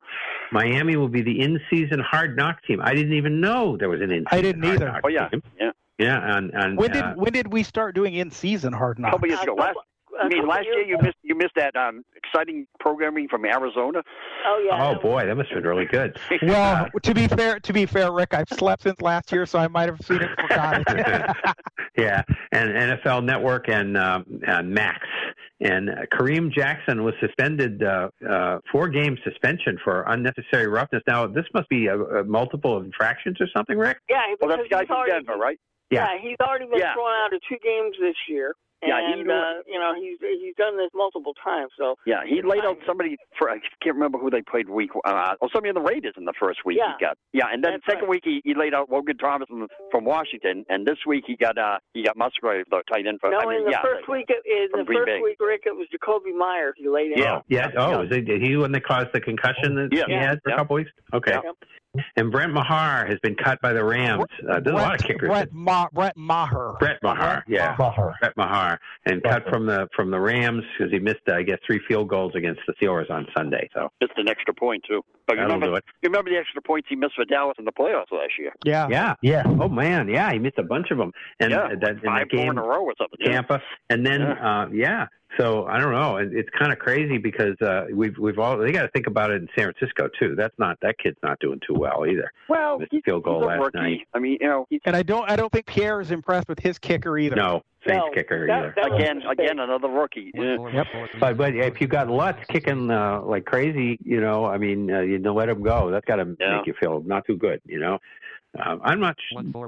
Speaker 3: Miami will be the in-season hard knock team. I didn't even know there was an in-season.
Speaker 2: I didn't
Speaker 3: hard
Speaker 2: either.
Speaker 3: knock
Speaker 6: Oh yeah,
Speaker 3: team.
Speaker 6: yeah.
Speaker 3: Yeah, and, and
Speaker 2: When did
Speaker 3: uh,
Speaker 2: when did we start doing in season hard
Speaker 6: knock?
Speaker 2: A
Speaker 6: couple years ago, last.
Speaker 4: A
Speaker 6: I mean, last year
Speaker 4: years
Speaker 6: you
Speaker 4: ago.
Speaker 6: missed you missed that um, exciting programming from Arizona.
Speaker 4: Oh yeah.
Speaker 3: oh boy, that must have been really good.
Speaker 2: Well, to be fair, to be fair, Rick, I've slept since last year, so I might have seen it, forgotten.
Speaker 3: yeah, and NFL Network and, um, and Max. And uh, Kareem Jackson was suspended uh, uh, four game suspension for unnecessary roughness. Now this must be a, a multiple infractions or something, Rick.
Speaker 4: Yeah,
Speaker 6: Well,
Speaker 4: because
Speaker 6: that's the guy
Speaker 4: he's
Speaker 6: from
Speaker 4: already,
Speaker 6: Denver, right?
Speaker 4: Yeah. he's already been
Speaker 6: Yeah.
Speaker 4: thrown out of two games this year.
Speaker 6: Yeah, he
Speaker 4: and
Speaker 6: knew
Speaker 4: uh, you know he's he's done this multiple times. So
Speaker 6: Yeah, he laid out somebody for I can't remember who they played week. Uh, well, somebody in the Raiders in the first week
Speaker 4: Yeah.
Speaker 6: he got. Yeah, and then
Speaker 4: That's
Speaker 6: second
Speaker 4: right.
Speaker 6: week he, he laid out Logan Thomas from, from Washington, and this week he got uh he got Musgrave the tight end for.
Speaker 4: no,
Speaker 6: I mean,
Speaker 4: in the
Speaker 6: yeah,
Speaker 4: first week, it- in the
Speaker 6: Green
Speaker 4: first
Speaker 6: Bay.
Speaker 4: week, Rick, it was Jakobi Meyer He laid in.
Speaker 6: Yeah.
Speaker 3: Yes. Oh, is it, he when they caused the concussion that
Speaker 6: Yeah.
Speaker 3: he had for
Speaker 6: Yeah.
Speaker 3: a couple weeks? Okay.
Speaker 4: Yeah.
Speaker 3: And Brent Mahar has been cut by the Rams. Uh, there's a lot of kickers.
Speaker 2: Brett, Ma- Brett Maher.
Speaker 3: Brett Mahar, yeah,
Speaker 5: Maher.
Speaker 3: Brett Mahar, and cut from the from the Rams because he missed, uh, I guess, three field goals against the Steelers on Sunday. So
Speaker 6: Missed an extra point too. But you remember,
Speaker 3: do it.
Speaker 6: you remember the extra points he missed for Dallas in the playoffs last year?
Speaker 2: Yeah.
Speaker 3: Yeah.
Speaker 5: Yeah.
Speaker 3: Oh man, yeah, he missed a bunch of them, and
Speaker 6: yeah,
Speaker 3: that, in
Speaker 6: five
Speaker 3: that game,
Speaker 6: four in a row or something. yeah.
Speaker 3: Tampa, and then
Speaker 6: Yeah.
Speaker 3: uh, yeah. So I don't know. It, it's kind of crazy because uh, we've we've all they got to think about it in San Francisco too. That's not that kid's not doing too well either.
Speaker 6: Well,
Speaker 3: Missed
Speaker 6: he's,
Speaker 3: a field goal
Speaker 6: he's a
Speaker 3: last
Speaker 6: rookie.
Speaker 3: night.
Speaker 6: I mean, you know,
Speaker 2: And I don't I don't think Pierre is impressed with his kicker either.
Speaker 3: No, Saints
Speaker 4: No,
Speaker 3: kicker
Speaker 4: that-
Speaker 3: either.
Speaker 4: that
Speaker 6: again again another rookie. Yeah.
Speaker 2: Yep.
Speaker 3: But but if you got Lutz kicking uh, like crazy, you know, I mean, uh, you don't let him go. That's got to
Speaker 6: Yeah.
Speaker 3: make you feel not too good, you know. Um, I'm not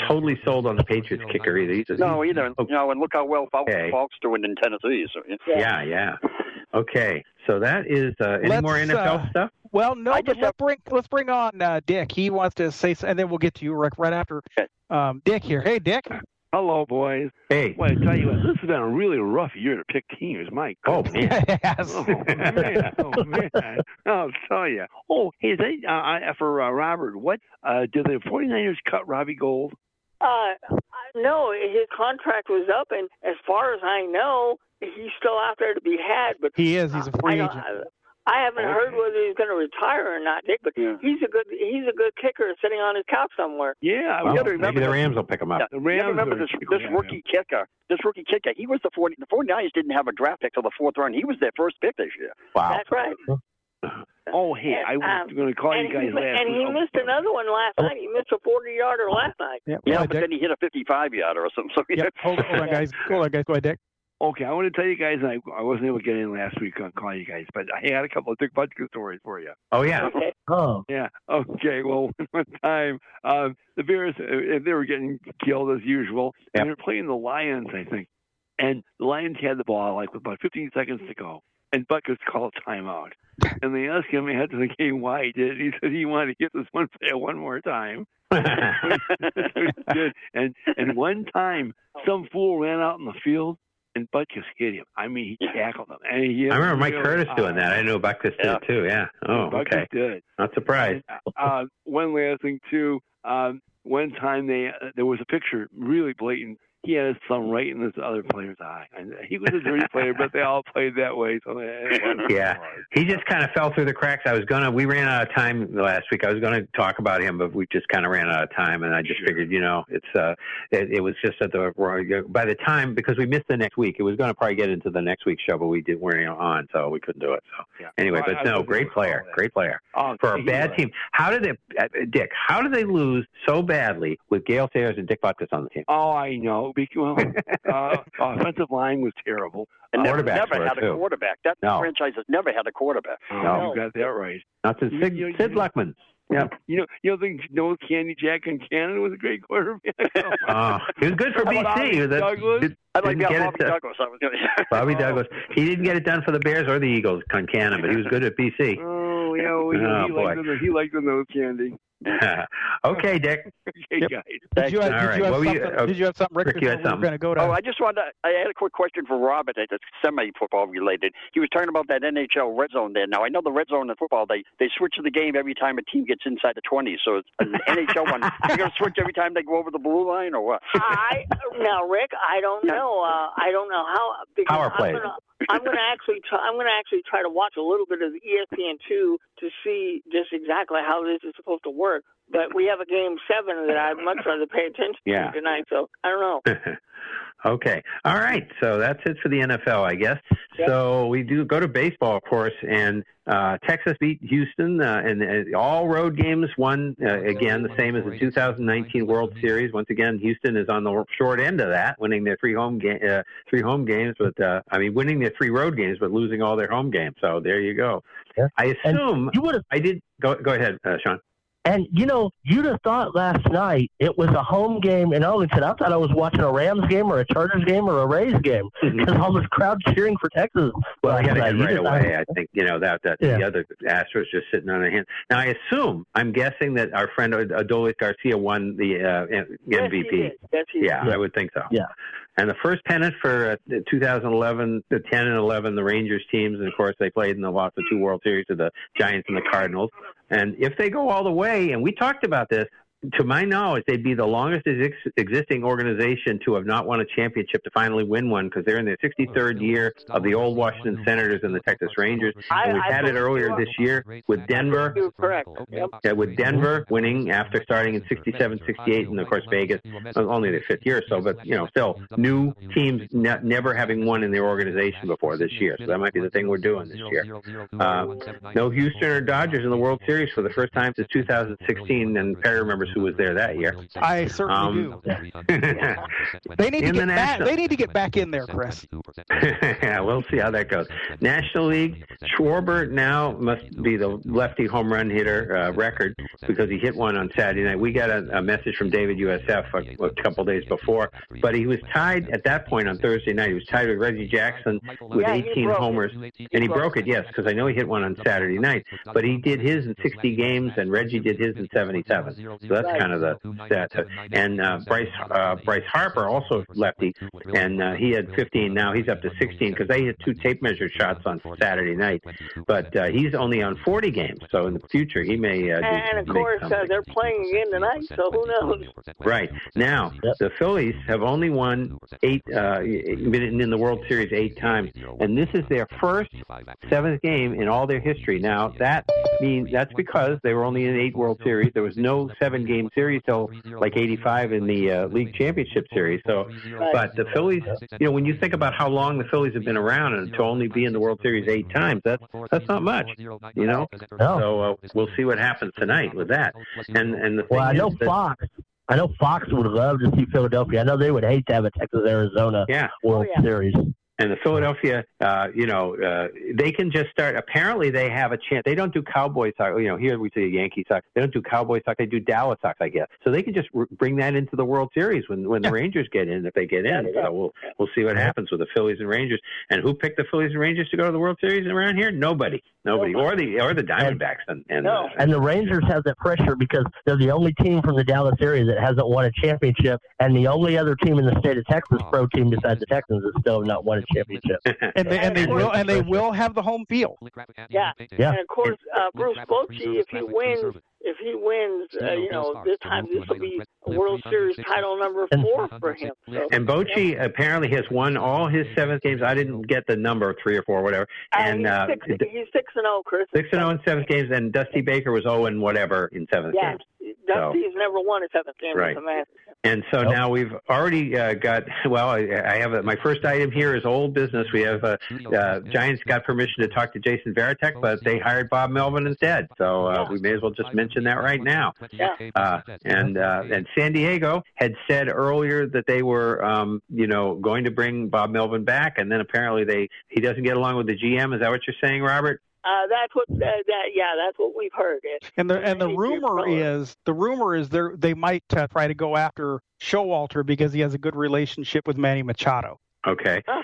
Speaker 3: totally sold on the Patriots kicker either. He's a,
Speaker 6: No, either.
Speaker 3: Oh,
Speaker 6: You know, and look how well Folk's,
Speaker 3: Okay.
Speaker 6: Folk's doing in Tennessee. So, yeah.
Speaker 3: yeah, yeah. Okay, so that is uh, any
Speaker 2: Let's,
Speaker 3: more NFL
Speaker 2: uh,
Speaker 3: stuff?
Speaker 2: Well, no,
Speaker 6: I
Speaker 2: but
Speaker 6: just
Speaker 2: let's bring let's bring on uh, Dick. He wants to say, s- and then we'll get to you, Rick, right after. Um, Dick here. Hey, Dick.
Speaker 8: Hello, boys.
Speaker 3: Hey,
Speaker 8: Well, I tell you what, this has been a really rough year to pick teams. My
Speaker 3: oh man,
Speaker 2: yes.
Speaker 8: Oh man! Oh man! I'll tell you. Oh, hey, they, uh, for uh, Robert, what uh, did the 49ers cut Robbie Gould?
Speaker 4: Uh, no, his contract was up, and as far as I know, he's still out there to be had. But
Speaker 2: He is. He's a
Speaker 4: I
Speaker 2: free
Speaker 4: don't-
Speaker 2: agent.
Speaker 4: I haven't heard whether he's going to retire or not, Dick. But
Speaker 6: Yeah.
Speaker 4: he's a good he's a good kicker sitting on his couch somewhere.
Speaker 8: Yeah, I
Speaker 3: well,
Speaker 8: was
Speaker 6: gotta remember
Speaker 3: maybe the Rams will pick him up.
Speaker 6: Yeah.
Speaker 8: The Rams
Speaker 6: gotta remember this this
Speaker 8: bad,
Speaker 6: rookie kicker. This rookie kicker. He was the 40, the 49ers didn't have a draft pick till the fourth round. He was their first pick this year.
Speaker 3: Wow.
Speaker 4: That's right.
Speaker 8: Oh, hey, I was
Speaker 4: Um,
Speaker 8: going to call you guys
Speaker 4: he,
Speaker 8: last
Speaker 4: and he
Speaker 8: week.
Speaker 4: missed another one last night. He missed a forty yarder last night.
Speaker 2: Yeah,
Speaker 6: Yeah, but
Speaker 2: Dick.
Speaker 6: then he hit a 55 yarder or something. So yeah.
Speaker 2: Yep. Hold, hold on, guys. Hold on, guys. Go ahead, Dick.
Speaker 8: Okay, I want to tell you guys, I, I wasn't able to get in last week on call you guys, but I had a couple of Dick Butkus stories for you.
Speaker 3: Oh yeah.
Speaker 4: Okay.
Speaker 5: Oh.
Speaker 8: Yeah. Okay. Well, one time, um, the Bears, uh, they were getting killed as usual,
Speaker 3: Yep.
Speaker 8: and they're playing the Lions, I think. And the Lions had the ball like with about 15 seconds to go, and Butkus called timeout. And they asked him after the game why he did. it. He said he wanted to get this one play one more time. and and one time, some fool ran out in the field, and Butkus hit him. I mean, he tackled him. And he
Speaker 3: I remember
Speaker 8: him
Speaker 3: Mike
Speaker 8: really
Speaker 3: Curtis doing that. I know Butkus did
Speaker 6: Yeah.
Speaker 3: it too. Yeah. Oh,
Speaker 8: Butkus
Speaker 3: okay.
Speaker 8: did.
Speaker 3: Not surprised.
Speaker 8: uh, one last thing too. Um, one time they uh, there was a picture really blatant. He had his thumb right in this other player's eye. And he was a dirty player, but they all played that way. So
Speaker 3: yeah, he just kind of fell through the cracks. I was gonna. We ran out of time last week. I was gonna talk about him, but we just kind of ran out of time, and I just sure. figured, you know, it's uh, it, it was just at the by the time because we missed the next week. It was going to probably get into the next week's show, but we didn't weren't on, so we couldn't do it. So yeah. anyway, well, but no, great player, great player oh, for a bad team. How did they, uh, Dick? How did they lose so badly with Gale Sayers and Dick Butkus on the team?
Speaker 8: Oh, I know. Well, uh, offensive line was terrible.
Speaker 6: And never, never had a quarterback. That
Speaker 3: no.
Speaker 6: franchise has never had a quarterback.
Speaker 8: Oh, no, you got that right.
Speaker 3: Not since Sid, you, Sid Luckman.
Speaker 8: Yeah. You know, you know, think Noah Candy Jack Concannon was a great quarterback.
Speaker 3: oh, he was good for BC. He was a,
Speaker 6: Douglas. I'd like to Bobby it, Douglas. I was gonna,
Speaker 3: Bobby Douglas. He didn't get it done for the Bears or the Eagles, Concannon, but he was good at BC.
Speaker 8: Oh, you know, he, oh, he, liked the, he liked the nose candy.
Speaker 3: okay, Dick.
Speaker 8: Okay,
Speaker 2: yep. guys. Did you, have, did, you have something, you, uh, did you have something, Rick?
Speaker 3: Rick you had something.
Speaker 2: We're go to...
Speaker 6: Oh, I just wanted to, I had a quick question for Robert that's semi-football related. He was talking about that NHL red zone there. Now, I know the red zone in football, they, they switch the game every time a team gets inside the 20. So it's an NHL one. You're going to switch every time they go over the blue line or what?
Speaker 4: I Now, Rick, I don't know. Uh, I don't know how.
Speaker 3: Power play.
Speaker 4: I'm going to actually try, I'm going to actually try to watch a little bit of ESPN two to see just exactly how this is supposed to work. But we have a game seven that I'd much rather pay attention
Speaker 3: yeah.
Speaker 4: to tonight. So I don't know.
Speaker 3: okay, all right. So that's it for the NFL, I guess. Yep. So we do go to baseball, of course, and uh, Texas beat Houston, uh, and uh, all road games won uh, again, the same as the 2019 World Series. Once again, Houston is on the short end of that, winning their three home ga- uh, three home games, but uh, I mean, winning their three road games, but losing all their home games. So there you go. Yeah. I assume you would have. I did. Go go ahead, uh, Sean.
Speaker 5: And you know, you'd have thought last night it was a home game in Arlington. I thought I was watching a Rams game or a Chargers game or a Rays game because all this crowd cheering for Texas.
Speaker 3: Well, I got to get right away. I think you know that that yeah. the other Astros just sitting on their hands. Now, I assume I'm guessing that our friend Adolis Garcia won the uh, MVP.
Speaker 4: Yes,
Speaker 3: yeah, I would think so.
Speaker 5: Yeah.
Speaker 3: And the first pennant for uh, 2011, the 10 and 11, the Rangers teams, and of course they played in the lost the two World Series to the Giants and the Cardinals. And if they go all the way, and we talked about this, to my knowledge, they'd be the longest ex- existing organization to have not won a championship to finally win one because they're in their 63rd year of the old Washington Senators and the Texas Rangers. And we had it earlier this year with Denver.
Speaker 4: Correct. Yep.
Speaker 3: Yeah, with Denver winning after starting in 67, 68, and of course Vegas, only their fifth year. Or so, but you know, still new teams ne- never having won in their organization before this year. So that might be the thing we're doing this year. Uh, no Houston or Dodgers in the World Series for the first time since 2016, and Perry remembers who was there that year.
Speaker 2: I certainly um, do. they need to get the back. They need to get back in there, Chris.
Speaker 3: yeah, we'll see how that goes. National League, Schwarber now must be the lefty home run hitter uh, record because he hit one on Saturday night. We got a, a message from David USF a, a couple days before, but he was tied at that point on Thursday night. He was tied with Reggie Jackson with
Speaker 4: yeah,
Speaker 3: 18 homers, and he broke it. Yes, because I know he hit one on Saturday night, but he did his in 60 games, and Reggie did his in 77. So that's kind of the set. And uh, Bryce uh, Bryce Harper also lefty, and uh, he had 15. Now he's up to 16 because they hit two tape measure shots on Saturday night. But uh, he's only on 40 games, so in the future he may. Uh,
Speaker 4: and of course uh, they're playing again tonight, so who knows?
Speaker 3: Right now, the Phillies have only won eight, uh, been in the World Series eight times, and this is their first seventh game in all their history. Now that means that's because they were only in eight World Series. There was no seven game series till like 85 in the uh, league championship series. So, but the Phillies, you know, when you think about how long the Phillies have been around and to only be in the World Series eight times, that's that's not much, you know. So uh, we'll see what happens tonight with that. And and the thing
Speaker 5: well, I know
Speaker 3: that,
Speaker 5: Fox. I know Fox would love to see Philadelphia. I know they would hate to have a Texas Arizona
Speaker 3: yeah.
Speaker 5: World
Speaker 4: oh, yeah.
Speaker 5: Series
Speaker 3: and the Philadelphia, uh, you know, uh, they can just start. Apparently, they have a chance. They don't do Cowboy Sox. You know, here we see Yankee Sox. They don't do Cowboy Sox. They do Dallas Sox, I guess. So they can just r- bring that into the World Series when when the Rangers get in, if they get in. So we'll we'll see what happens with the Phillies and Rangers. And who picked the Phillies and Rangers to go to the World Series around here? Nobody, nobody, or the or the Diamondbacks. And and,
Speaker 4: no.
Speaker 3: uh,
Speaker 5: and the Rangers have that pressure because they're the only team from the Dallas area that hasn't won a championship, and the only other team in the state of Texas, pro team besides the Texans, that still not won a championship.
Speaker 2: and they, and they will and they will have the home field.
Speaker 4: Yeah,
Speaker 5: Yeah.
Speaker 4: and of course, uh, Bruce Bochy, if he wins, if he wins, uh, you know, this time this will be World Series title number four for him. So,
Speaker 3: And Bochy apparently has won all his seventh games. I didn't get the number, three or four, whatever. And
Speaker 4: he's,
Speaker 3: uh,
Speaker 4: six, he's six and zero, Chris.
Speaker 3: six and zero in seventh games, and Dusty Baker was zero and whatever in seventh
Speaker 4: Yeah,
Speaker 3: games.
Speaker 4: Dusty's never won a seventh game.
Speaker 3: Right.
Speaker 4: It's a man.
Speaker 3: And so now we've already uh, got. Well, I, I have a, my first item here is old business. We have uh, uh, Giants got permission to talk to Jason Varitek, but they hired Bob Melvin instead. So uh, we may as well just mention that right now.
Speaker 4: Yeah.
Speaker 3: Uh, and uh, and San Diego had said earlier that they were, um, you know, going to bring Bob Melvin back, and then apparently they he doesn't get along with the GM. Is that what you're saying, Robert?
Speaker 4: Uh, that's what. Uh, that yeah, that's what we've heard. It,
Speaker 2: And the and the rumor is the rumor is they they might uh, try to go after Showalter because he has a good relationship with Manny Machado.
Speaker 3: Okay.
Speaker 4: Oh.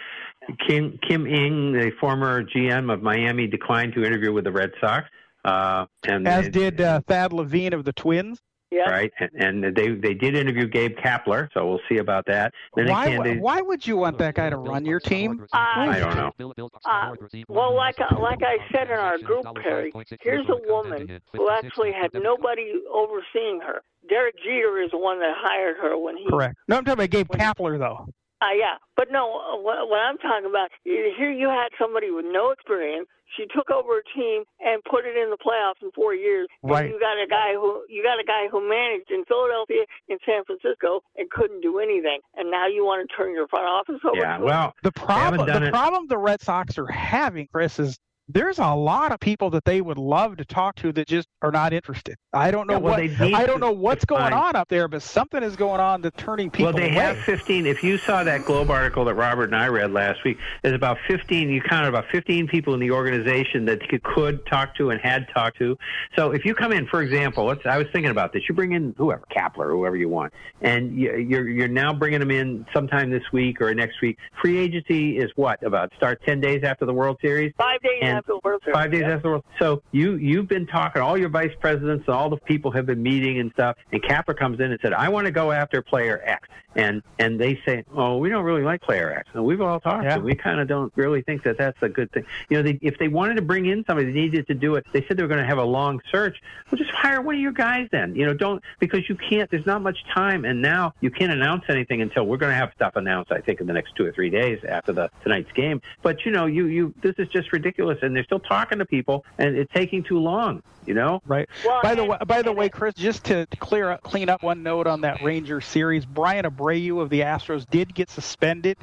Speaker 3: Kim Kim Ng, the former GM of Miami, declined to interview with the Red Sox. Uh, and
Speaker 2: As
Speaker 3: they-
Speaker 2: did uh, Thad Levine of the Twins.
Speaker 4: Yeah.
Speaker 3: right, and, and they they did interview Gabe Kapler, so we'll see about that. Then
Speaker 2: Why,
Speaker 3: again, they,
Speaker 2: why would you want that guy to run your team?
Speaker 3: I don't know.
Speaker 4: Uh, well, like uh, like I said in our group, Perry, here's a woman who actually had nobody overseeing her. Derek Jeter is the one that hired her when he.
Speaker 2: Correct. No, I'm talking about Gabe Kapler though.
Speaker 4: Uh, yeah, but no. uh, What, what I'm talking about is here you had somebody with no experience. She took over a team and put it in the playoffs in four years. And
Speaker 2: Right.
Speaker 4: You got a guy who you got a guy who managed in Philadelphia, in San Francisco, and couldn't do anything. And now you want to turn your front office over.
Speaker 3: yeah,
Speaker 4: to him?
Speaker 3: well,
Speaker 2: The problem the
Speaker 3: it.
Speaker 2: problem the Red Sox are having, Chris, is there's a lot of people that they would love to talk to that just are not interested. I don't know
Speaker 3: Yeah, well,
Speaker 2: what
Speaker 3: they
Speaker 2: I don't know what's going
Speaker 3: define-
Speaker 2: on up there, but something is going on that's turning people
Speaker 3: well, they
Speaker 2: away.
Speaker 3: have 15. If you saw that Globe article that Robert and I read last week, there's about 15. You counted about 15 people in the organization that you could talk to and had talked to. So if you come in, for example, let's. I was thinking about this. You bring in whoever, Kapler, whoever you want, and you- you're you're now bringing them in sometime this week or next week. Free agency is what about start 10 days after the World Series.
Speaker 4: Five days
Speaker 3: And
Speaker 4: after the World Series.
Speaker 3: Five days after the World. So you you've been talking. All your vice presidents and all the people have been meeting and stuff. And Capper comes in and said, "I want to go after player X." And and they say, "Oh, we don't really like player X." And we've all talked.
Speaker 2: Yeah.
Speaker 3: And we kind of don't really think that that's a good thing. You know, they, if they wanted to bring in somebody, they needed to do it. They said they were going to have a long search. Well, just hire one of your guys then. You know, don't because you can't. There's not much time, and now you can't announce anything until we're going to have stuff announced. I think in the next two or three days after the tonight's game. But you know, you you this is just ridiculous, and they're still talking to people, and it's taking too long. You know.
Speaker 2: Right.
Speaker 4: Well,
Speaker 2: by the way, by the way, Chris, just to clear up, clean up one note on that Ranger series, Bryan Abreu of the Astros did get suspended,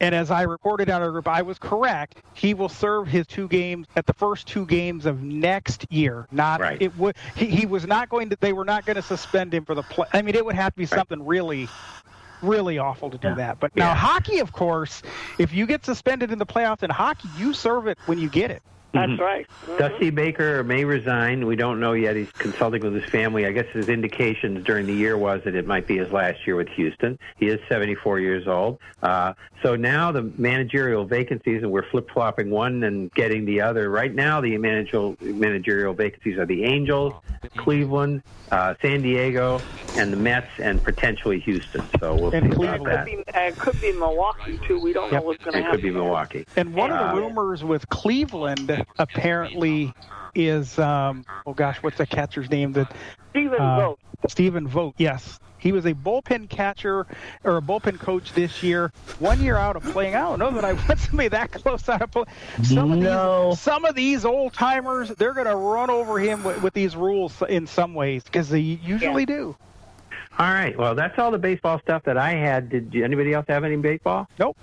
Speaker 2: and as I reported on our group, I was correct. He will serve his two games at the first two games of next year. Not
Speaker 3: Right.
Speaker 2: it would. He, he was not going to. They were not going to suspend him for the play. I mean, it would have to be something really. Really awful to do that. But now,
Speaker 3: Yeah.
Speaker 2: hockey, of course, if you get suspended in the playoffs in hockey, you serve it when you get it.
Speaker 4: That's
Speaker 3: Mhm.
Speaker 4: right. Mhm.
Speaker 3: Dusty Baker may resign. We don't know yet. He's consulting with his family. I guess his indications during the year was that it might be his last year with Houston. He is 74 years old. Uh, so now the managerial vacancies, and we're flip flopping one and getting the other. Right now, the managerial managerial vacancies are the Angels, Cleveland, uh, San Diego, and the Mets, and potentially Houston. So we'll
Speaker 2: And
Speaker 3: see
Speaker 2: Cleveland.
Speaker 3: about
Speaker 4: Could
Speaker 3: that.
Speaker 4: be, uh, could be Milwaukee too. We don't know what's going to happen.
Speaker 3: It could be Milwaukee.
Speaker 2: And one of
Speaker 3: Uh,
Speaker 2: the rumors with Cleveland apparently is, um, oh gosh, what's the catcher's name? That
Speaker 4: Stephen
Speaker 2: uh,
Speaker 4: Vogt.
Speaker 2: Stephen Vogt. Yes, he was a bullpen catcher or a bullpen coach this year. One year out of playing. I don't know that I want somebody that close out of play. Some of these, some of these old timers, they're going to run over him with, with these rules in some ways because they usually do.
Speaker 3: All right. Well, that's all the baseball stuff that I had. Did anybody else have any baseball?
Speaker 2: Nope.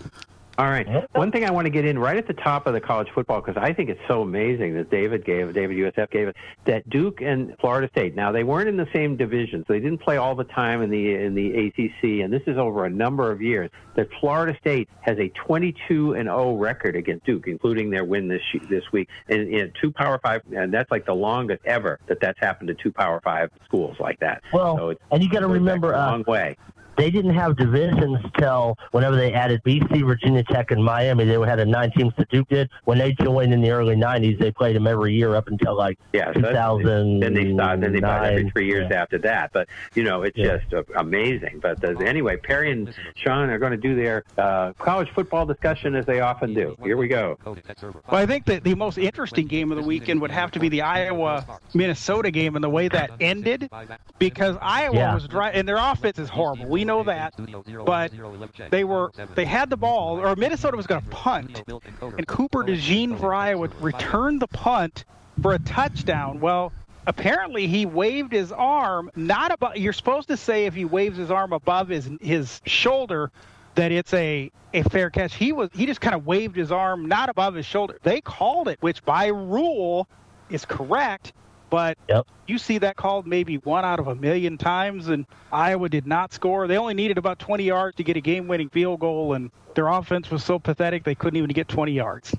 Speaker 3: All right. One thing I want to get in right at the top of the college football because I think it's so amazing that David gave, David USF gave it that Duke and Florida State. Now they weren't in the same division, so they didn't play all the time in the in the ACC, and this is over a number of years. That Florida State has a 22 and 0 record against Duke, including their win this this week, and in two Power Five, and that's like the longest ever that that's happened to two Power Five schools like that.
Speaker 5: Well,
Speaker 3: so it's,
Speaker 5: and you got to remember,
Speaker 3: a
Speaker 5: uh,
Speaker 3: long way.
Speaker 5: They didn't have divisions till whenever they added BC, Virginia Tech, and Miami. They had a nine teams that Duke did. When they joined in the early '90s, they played them every year up until like
Speaker 3: yeah, so
Speaker 5: 2000.
Speaker 3: Then they stopped. Then they bought every three years yeah. after that. But you know, it's yeah. just uh, amazing. But uh, anyway, Perry and Sean are going to do their uh, college football discussion as they often do. Here we go.
Speaker 2: Well, I think that the most interesting game of the weekend would have to be the Iowa Minnesota game and the way that ended, because Iowa yeah. was dry and their offense is horrible. We know that, but they were they had the ball, or Minnesota was going to punt, and Cooper DeJean for Iowa returned the punt for a touchdown. Well, apparently he waved his arm not above. You're supposed to say if he waves his arm above his his shoulder that it's a a fair catch. He was he just kind of waved his arm not above his shoulder. They called it, which by rule is correct. But
Speaker 5: yep.
Speaker 2: you see that called maybe one out of a million times, and Iowa did not score. They only needed about 20 yards to get a game-winning field goal, and their offense was so pathetic they couldn't even get 20 yards.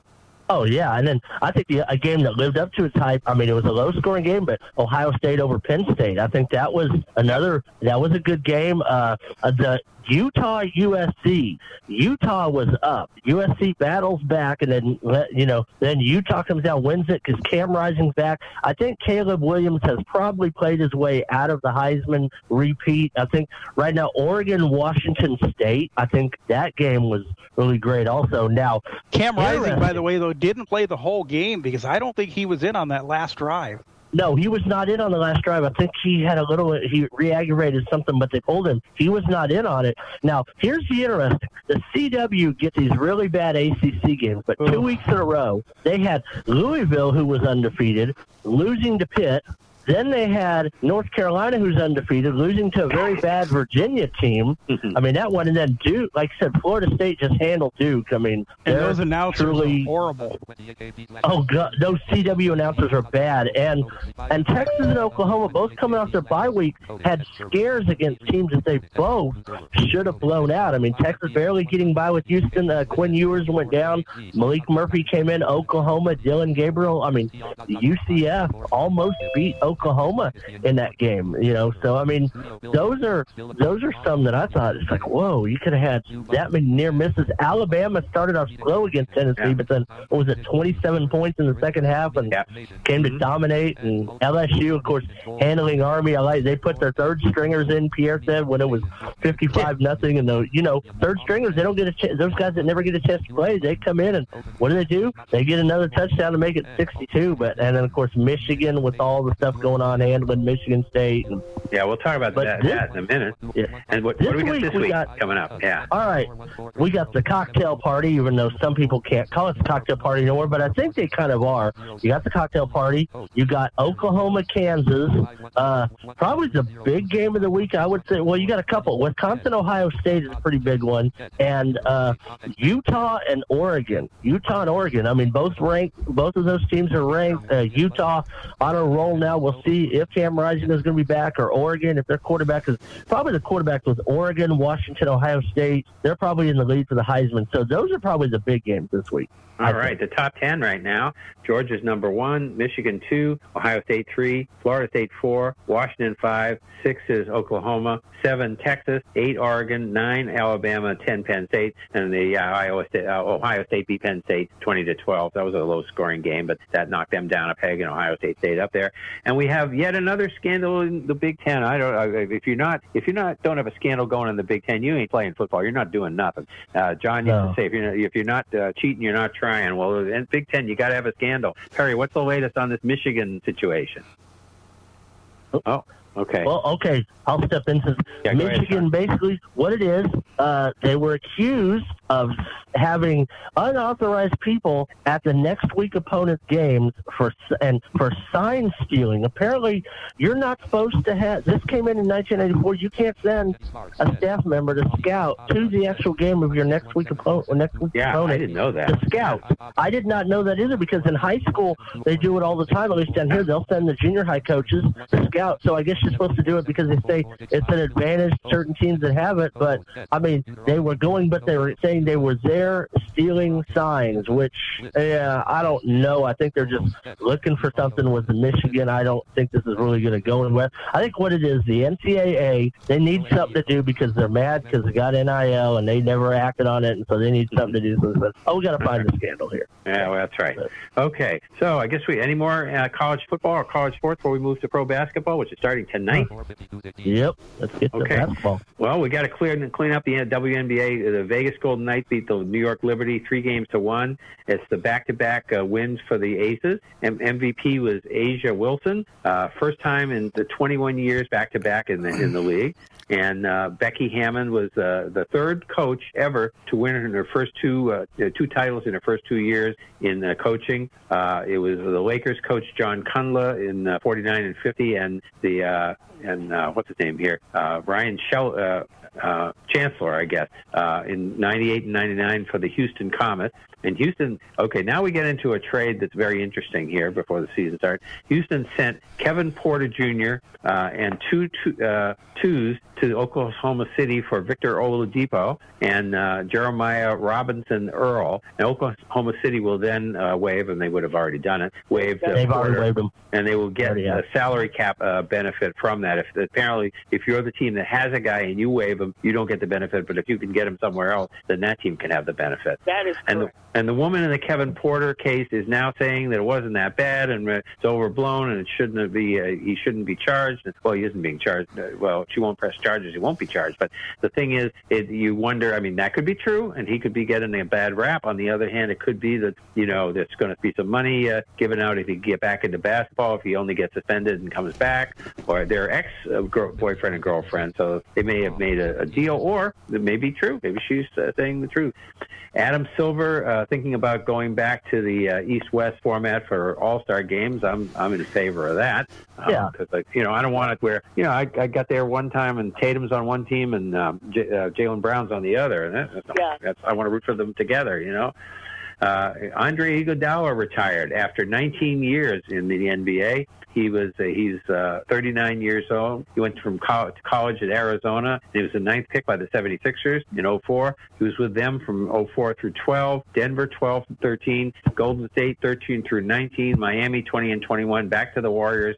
Speaker 5: Oh yeah, and then I think the, a game that lived up to its hype. I mean, it was a low-scoring game, but Ohio State over Penn State. I think that was another. That was a good game. Uh, the Utah USC. Utah was up. USC battles back, and then you know, then Utah comes out wins it because Cam Rising's back. I think Caleb Williams has probably played his way out of the Heisman repeat. I think right now Oregon Washington State. I think that game was really great. Also now
Speaker 2: Cam Rising, by the way, though, didn't play the whole game because I don't think he was in on that last drive.
Speaker 5: No, he was not in on the last drive. I think he had a little, he re-aggravated something, but they pulled him. He was not in on it. Now, here's the interesting. The CW get these really bad ACC games, but two weeks in a row, they had Louisville, who was undefeated, losing to Pitt, then they had North Carolina, who's undefeated, losing to a very bad Virginia team. I mean, that one. And then Duke, like I said, Florida State just handled Duke. I mean,
Speaker 2: and those announcers truly, are horrible.
Speaker 5: Oh, God, those CW announcers are bad. And and Texas and Oklahoma, both coming off their bye week, had scares against teams that they both should have blown out. I mean, Texas barely getting by with Houston. Uh, Quinn Ewers went down. Maalik Murphy came in. Oklahoma, Dillon Gabriel. I mean, UCF almost beat Oklahoma. Oklahoma in that game. You know, so I mean, those are those are some that I thought it's like, whoa, you could have had that many near misses. Alabama started off slow against Tennessee, but then was it, 27 points in the second half, and came to dominate. And LSU, of course, handling Army. I like they put their third stringers in. Pierre said when it was 55 nothing, and the you know third stringers they don't get a chance. Those guys that never get a chance to play, they come in and what do they do? They get another touchdown to make it 62. But and then of course Michigan with all the stuff going on handling Michigan State. And,
Speaker 3: yeah, we'll talk about that, this, that, in a minute. Yeah. And what, what do we got this week got, coming up? Yeah.
Speaker 5: All right. We got the cocktail party, even though some people can't call it the cocktail party anymore, but I think they kind of are. You got the cocktail party. You got Oklahoma, Kansas. Uh, probably the big game of the week, I would say. Well, you got a couple. Wisconsin, Ohio State is a pretty big one. And uh, Utah and Oregon. Utah and Oregon. I mean, both ranked. Both of those teams are ranked. Uh, Utah on a roll now. We'll see if Cam Rising is going to be back or Oregon, if their quarterback is probably the quarterback with Oregon, Washington, Ohio State, they're probably in the lead for the Heisman. So those are probably the big games this week.
Speaker 3: All right, the top 10 right now Georgia's number one, Michigan two, Ohio State three, Florida State four, Washington five, six is Oklahoma, seven Texas, eight Oregon, nine Alabama, ten Penn State, and the uh, Iowa State, uh, Ohio State beat Penn State 20 to 12. That was a low scoring game, but that knocked them down a peg, and Ohio State stayed up there. And we have yet another scandal in the Big Ten. I don't if you're not if you're not don't have a scandal going in the Big Ten, you ain't playing football. You're not doing nothing. Uh, John used no. to say if you're not, if you're not uh, cheating, you're not trying. Well, in Big Ten, you got to have a scandal. Perry, what's the latest on this Michigan situation? Oh, okay.
Speaker 5: Well, okay. I'll step in since yeah, Michigan, ahead, basically, what it is, uh, they were accused of having unauthorized people at the next week opponent's games for and for sign stealing. Apparently, you're not supposed to have. This came in in 1984. You can't send a staff member to scout to the actual game of your next week opponent. Next week
Speaker 3: yeah,
Speaker 5: opponent.
Speaker 3: I didn't know that.
Speaker 5: To scout. I did not know that either because in high school they do it all the time. At least down here, they'll send the junior high coaches to scout. So I guess you're supposed to do it because they say it's an advantage to certain teams that have it. But I mean, they were going, but they were saying they were there stealing signs, which yeah, I don't know. I think they're just looking for something with Michigan. I don't think this is really going to go anywhere. I think what it is, the NCAA, they need something to do because they're mad because they got NIL and they never acted on it, and so they need something to do. So they said, oh, we got to find a scandal here.
Speaker 3: Yeah, well, that's right. Okay, so I guess we any more uh, college football or college sports before we move to pro basketball, which is starting tonight.
Speaker 5: Yep, let's get to
Speaker 3: Okay.
Speaker 5: basketball.
Speaker 3: Well, we got to clear clean up the WNBA. The Vegas Golden Knights beat the New York Liberty three games to one. It's the back-to-back uh, wins for the Aces. M- MVP was A'ja Wilson, uh, first time in the 21 years back-to-back in the in the league. And uh, Becky Hammon was uh, the third coach ever to win in her first two uh, two titles in her first two years in uh, coaching. Uh, it was the Lakers coach John Kundla in uh, 49 and 50, and the uh, and uh, what's his name here, uh, Ryan Shell. Uh, uh, Chancellor, I guess, uh, in 98 and 99 for the Houston Comets. And Houston, okay, now we get into a trade that's very interesting here before the season starts. Houston sent Kevin Porter Jr. Uh, and two, two uh, twos to Oklahoma City for Victor Oladipo and uh, Jeremiah Robinson Earl. And Oklahoma City will then uh, waive, and they would have already done it, waive uh,
Speaker 5: They've
Speaker 3: Porter, and they will get a salary cap uh, benefit from that. If apparently, if you're the team that has a guy and you waive him, you don't get the benefit. But if you can get him somewhere else, then that team can have the benefit.
Speaker 4: That is
Speaker 3: And the,
Speaker 4: correct.
Speaker 3: And the woman in the Kevin Porter case is now saying that it wasn't that bad and it's overblown and it shouldn't be uh, he shouldn't be charged. Well, he isn't being charged. Uh, Well, she won't press charges. He won't be charged. But the thing is, it, you wonder. I mean, that could be true, and he could be getting a bad rap. On the other hand, it could be that you know there's going to be some money uh, given out if he get back into basketball if he only gets suspended and comes back, or their ex uh, boyfriend and girlfriend. So they may have made a, a deal, or it may be true. Maybe she's uh, saying the truth. Adam Silver uh, thinking about going back to the uh, East-West format for All-Star games. I'm I'm in favor of that. Um,
Speaker 5: Yeah.
Speaker 3: Because like you know I don't want it where you know I, I got there one time and Tatum's on one team and um, J- uh, Jaylen Brown's on the other, and that, that's,
Speaker 4: Yeah.
Speaker 3: that's I want to root for them together. You know. Uh, Andre Iguodala retired after 19 years in the NBA. He was uh, he's uh, 39 years old. He went from college to college at Arizona. He was the ninth pick by the 76ers in 04. He was with them from 04 through 12. Denver 12 and 13. Golden State 13 through 19. Miami 20 and 21. Back to the Warriors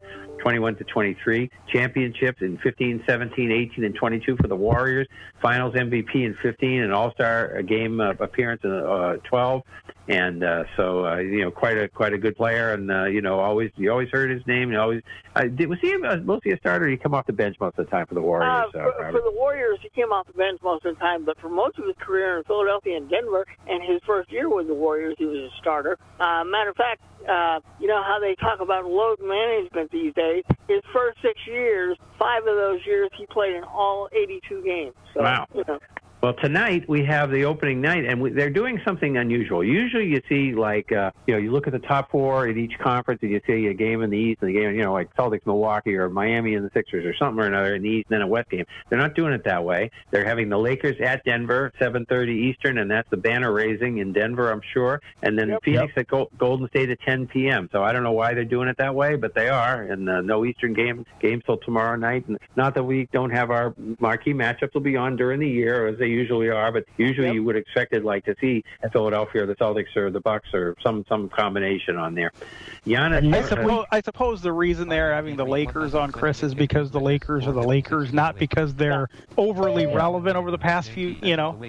Speaker 3: 21 to 23. Championships in 15, 17, 18, and 22 for the Warriors. Finals MVP in 15. An All Star game uh, appearance in uh, 12. And uh, so uh, you know, quite a quite a good player, and uh, you know, always you always heard his name. You always uh, did, was he uh, mostly a starter? Or he come off the bench most of the time for the Warriors.
Speaker 4: Uh,
Speaker 3: uh,
Speaker 4: for, for the Warriors, he came off the bench most of the time, but for most of his career in Philadelphia and Denver, and his first year with the Warriors, he was a starter. Uh, matter of fact, uh, you know how they talk about load management these days. His first six years, five of those years, he played in all 82 games. So,
Speaker 3: Wow.
Speaker 4: You know,
Speaker 3: Well, tonight we have the opening night, and we, they're doing something unusual. Usually, you see like uh, you know, you look at the top four at each conference, and you see a game in the East and a game, you know, like Celtics, Milwaukee, or Miami and the Sixers, or something or another in the East, and then a West game. They're not doing it that way. They're having the Lakers at Denver, 7:30 Eastern, and that's the banner raising in Denver, I'm sure, and then
Speaker 4: Yep.
Speaker 3: Phoenix at Gol- Golden State at 10 p.m. So I don't know why they're doing it that way, but they are, and uh, no Eastern game games till tomorrow night. And not that we don't have our marquee matchups will be on during the year as they usually are, but usually you would expect it like to see Philadelphia or the Celtics or the Bucks or some some combination on there. Giannis,
Speaker 2: I suppose, I suppose the reason they're having the Lakers on Chris is because the Lakers are the Lakers, not because they're overly relevant over the past few. You know,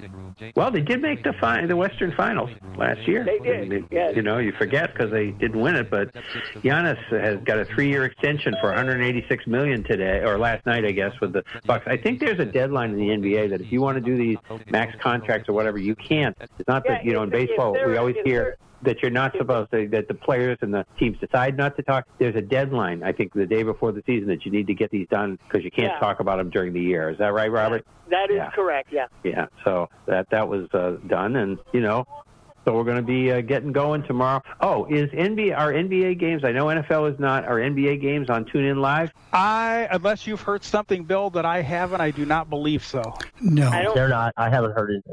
Speaker 3: Well, they did make the fi- the Western Finals last year.
Speaker 4: They did,
Speaker 3: And
Speaker 4: yes.
Speaker 3: You know, you forget because they didn't win it, but Giannis has got a three-year extension for 186 million today or last night, I guess, with the Bucks. I think there's a deadline in the NBA that if you want to do these max contracts or whatever, you can't. It's not that you know in baseball we always hear that you're not supposed to that the players and the teams decide not to talk. There's a deadline. I think the day before the season that you need to get these done because you can't
Speaker 4: Yeah.
Speaker 3: talk about them during the year. Is that right, Robert?
Speaker 4: that is
Speaker 3: Yeah.
Speaker 4: correct. Yeah.
Speaker 3: Yeah, so that that was uh, done, and you know, so we're going to be uh, getting going tomorrow. Oh, is NBA our NBA games? I know NFL is not. Our NBA games on TuneIn Live?
Speaker 2: I unless you've heard something, Bill, that I haven't, I do not believe so.
Speaker 7: No.
Speaker 5: They're not. I haven't heard it.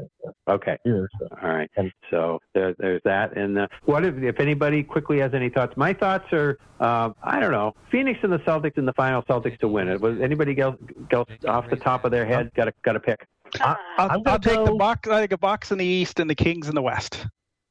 Speaker 3: Okay.
Speaker 5: either. So.
Speaker 3: All right. So there, there's that. And uh, what if, if anybody quickly has any thoughts? My thoughts are, uh, I don't know, Phoenix and the Celtics in the final, Celtics to win it. Was anybody else, else off the top of their head got a got a pick?
Speaker 5: I,
Speaker 2: I'll,
Speaker 5: I'm gonna
Speaker 2: I'll take the
Speaker 5: go-
Speaker 2: Bucks. I think a box in the East and the Kings in the West.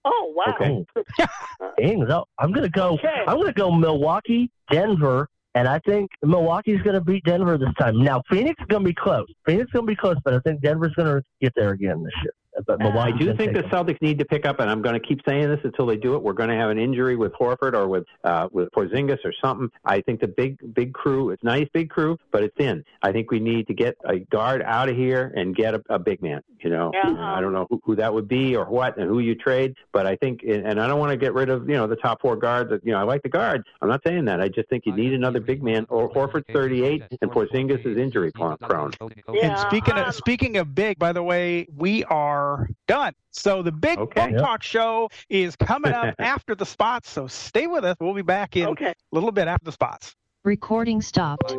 Speaker 4: Oh wow.
Speaker 3: Okay.
Speaker 5: Uh, Kings. Oh, I'm gonna go.
Speaker 4: Okay.
Speaker 5: I'm gonna go Milwaukee, Denver, and I think Milwaukee's gonna beat Denver this time. Now Phoenix is gonna be close. Phoenix is gonna be close, but I think Denver's gonna get there again this year. But
Speaker 3: I
Speaker 5: Milwaukee.
Speaker 3: do think the Celtics need to pick up, and I'm going to keep saying this until they do it. We're going to have an injury with Horford or with uh, with Porzingis or something. I think the big big crew, it's nice big crew, but it's in. I think we need to get a guard out of here and get a, a big man. You know,
Speaker 4: Yeah.
Speaker 3: I don't know who, who that would be or what and who you trade, but I think, and I don't want to get rid of you know the top four guards. You know, I like the guards. I'm not saying that. I just think you need another big man. Or Horford's 38, and Porzingis is injury prone.
Speaker 4: Yeah,
Speaker 2: and speaking
Speaker 4: um,
Speaker 2: of speaking of big, by the way, we are done. So the big
Speaker 3: Okay.
Speaker 2: book talk show is coming up after the spots. So stay with us. We'll be back in
Speaker 4: Okay.
Speaker 2: a little bit after the spots.
Speaker 9: Recording stopped.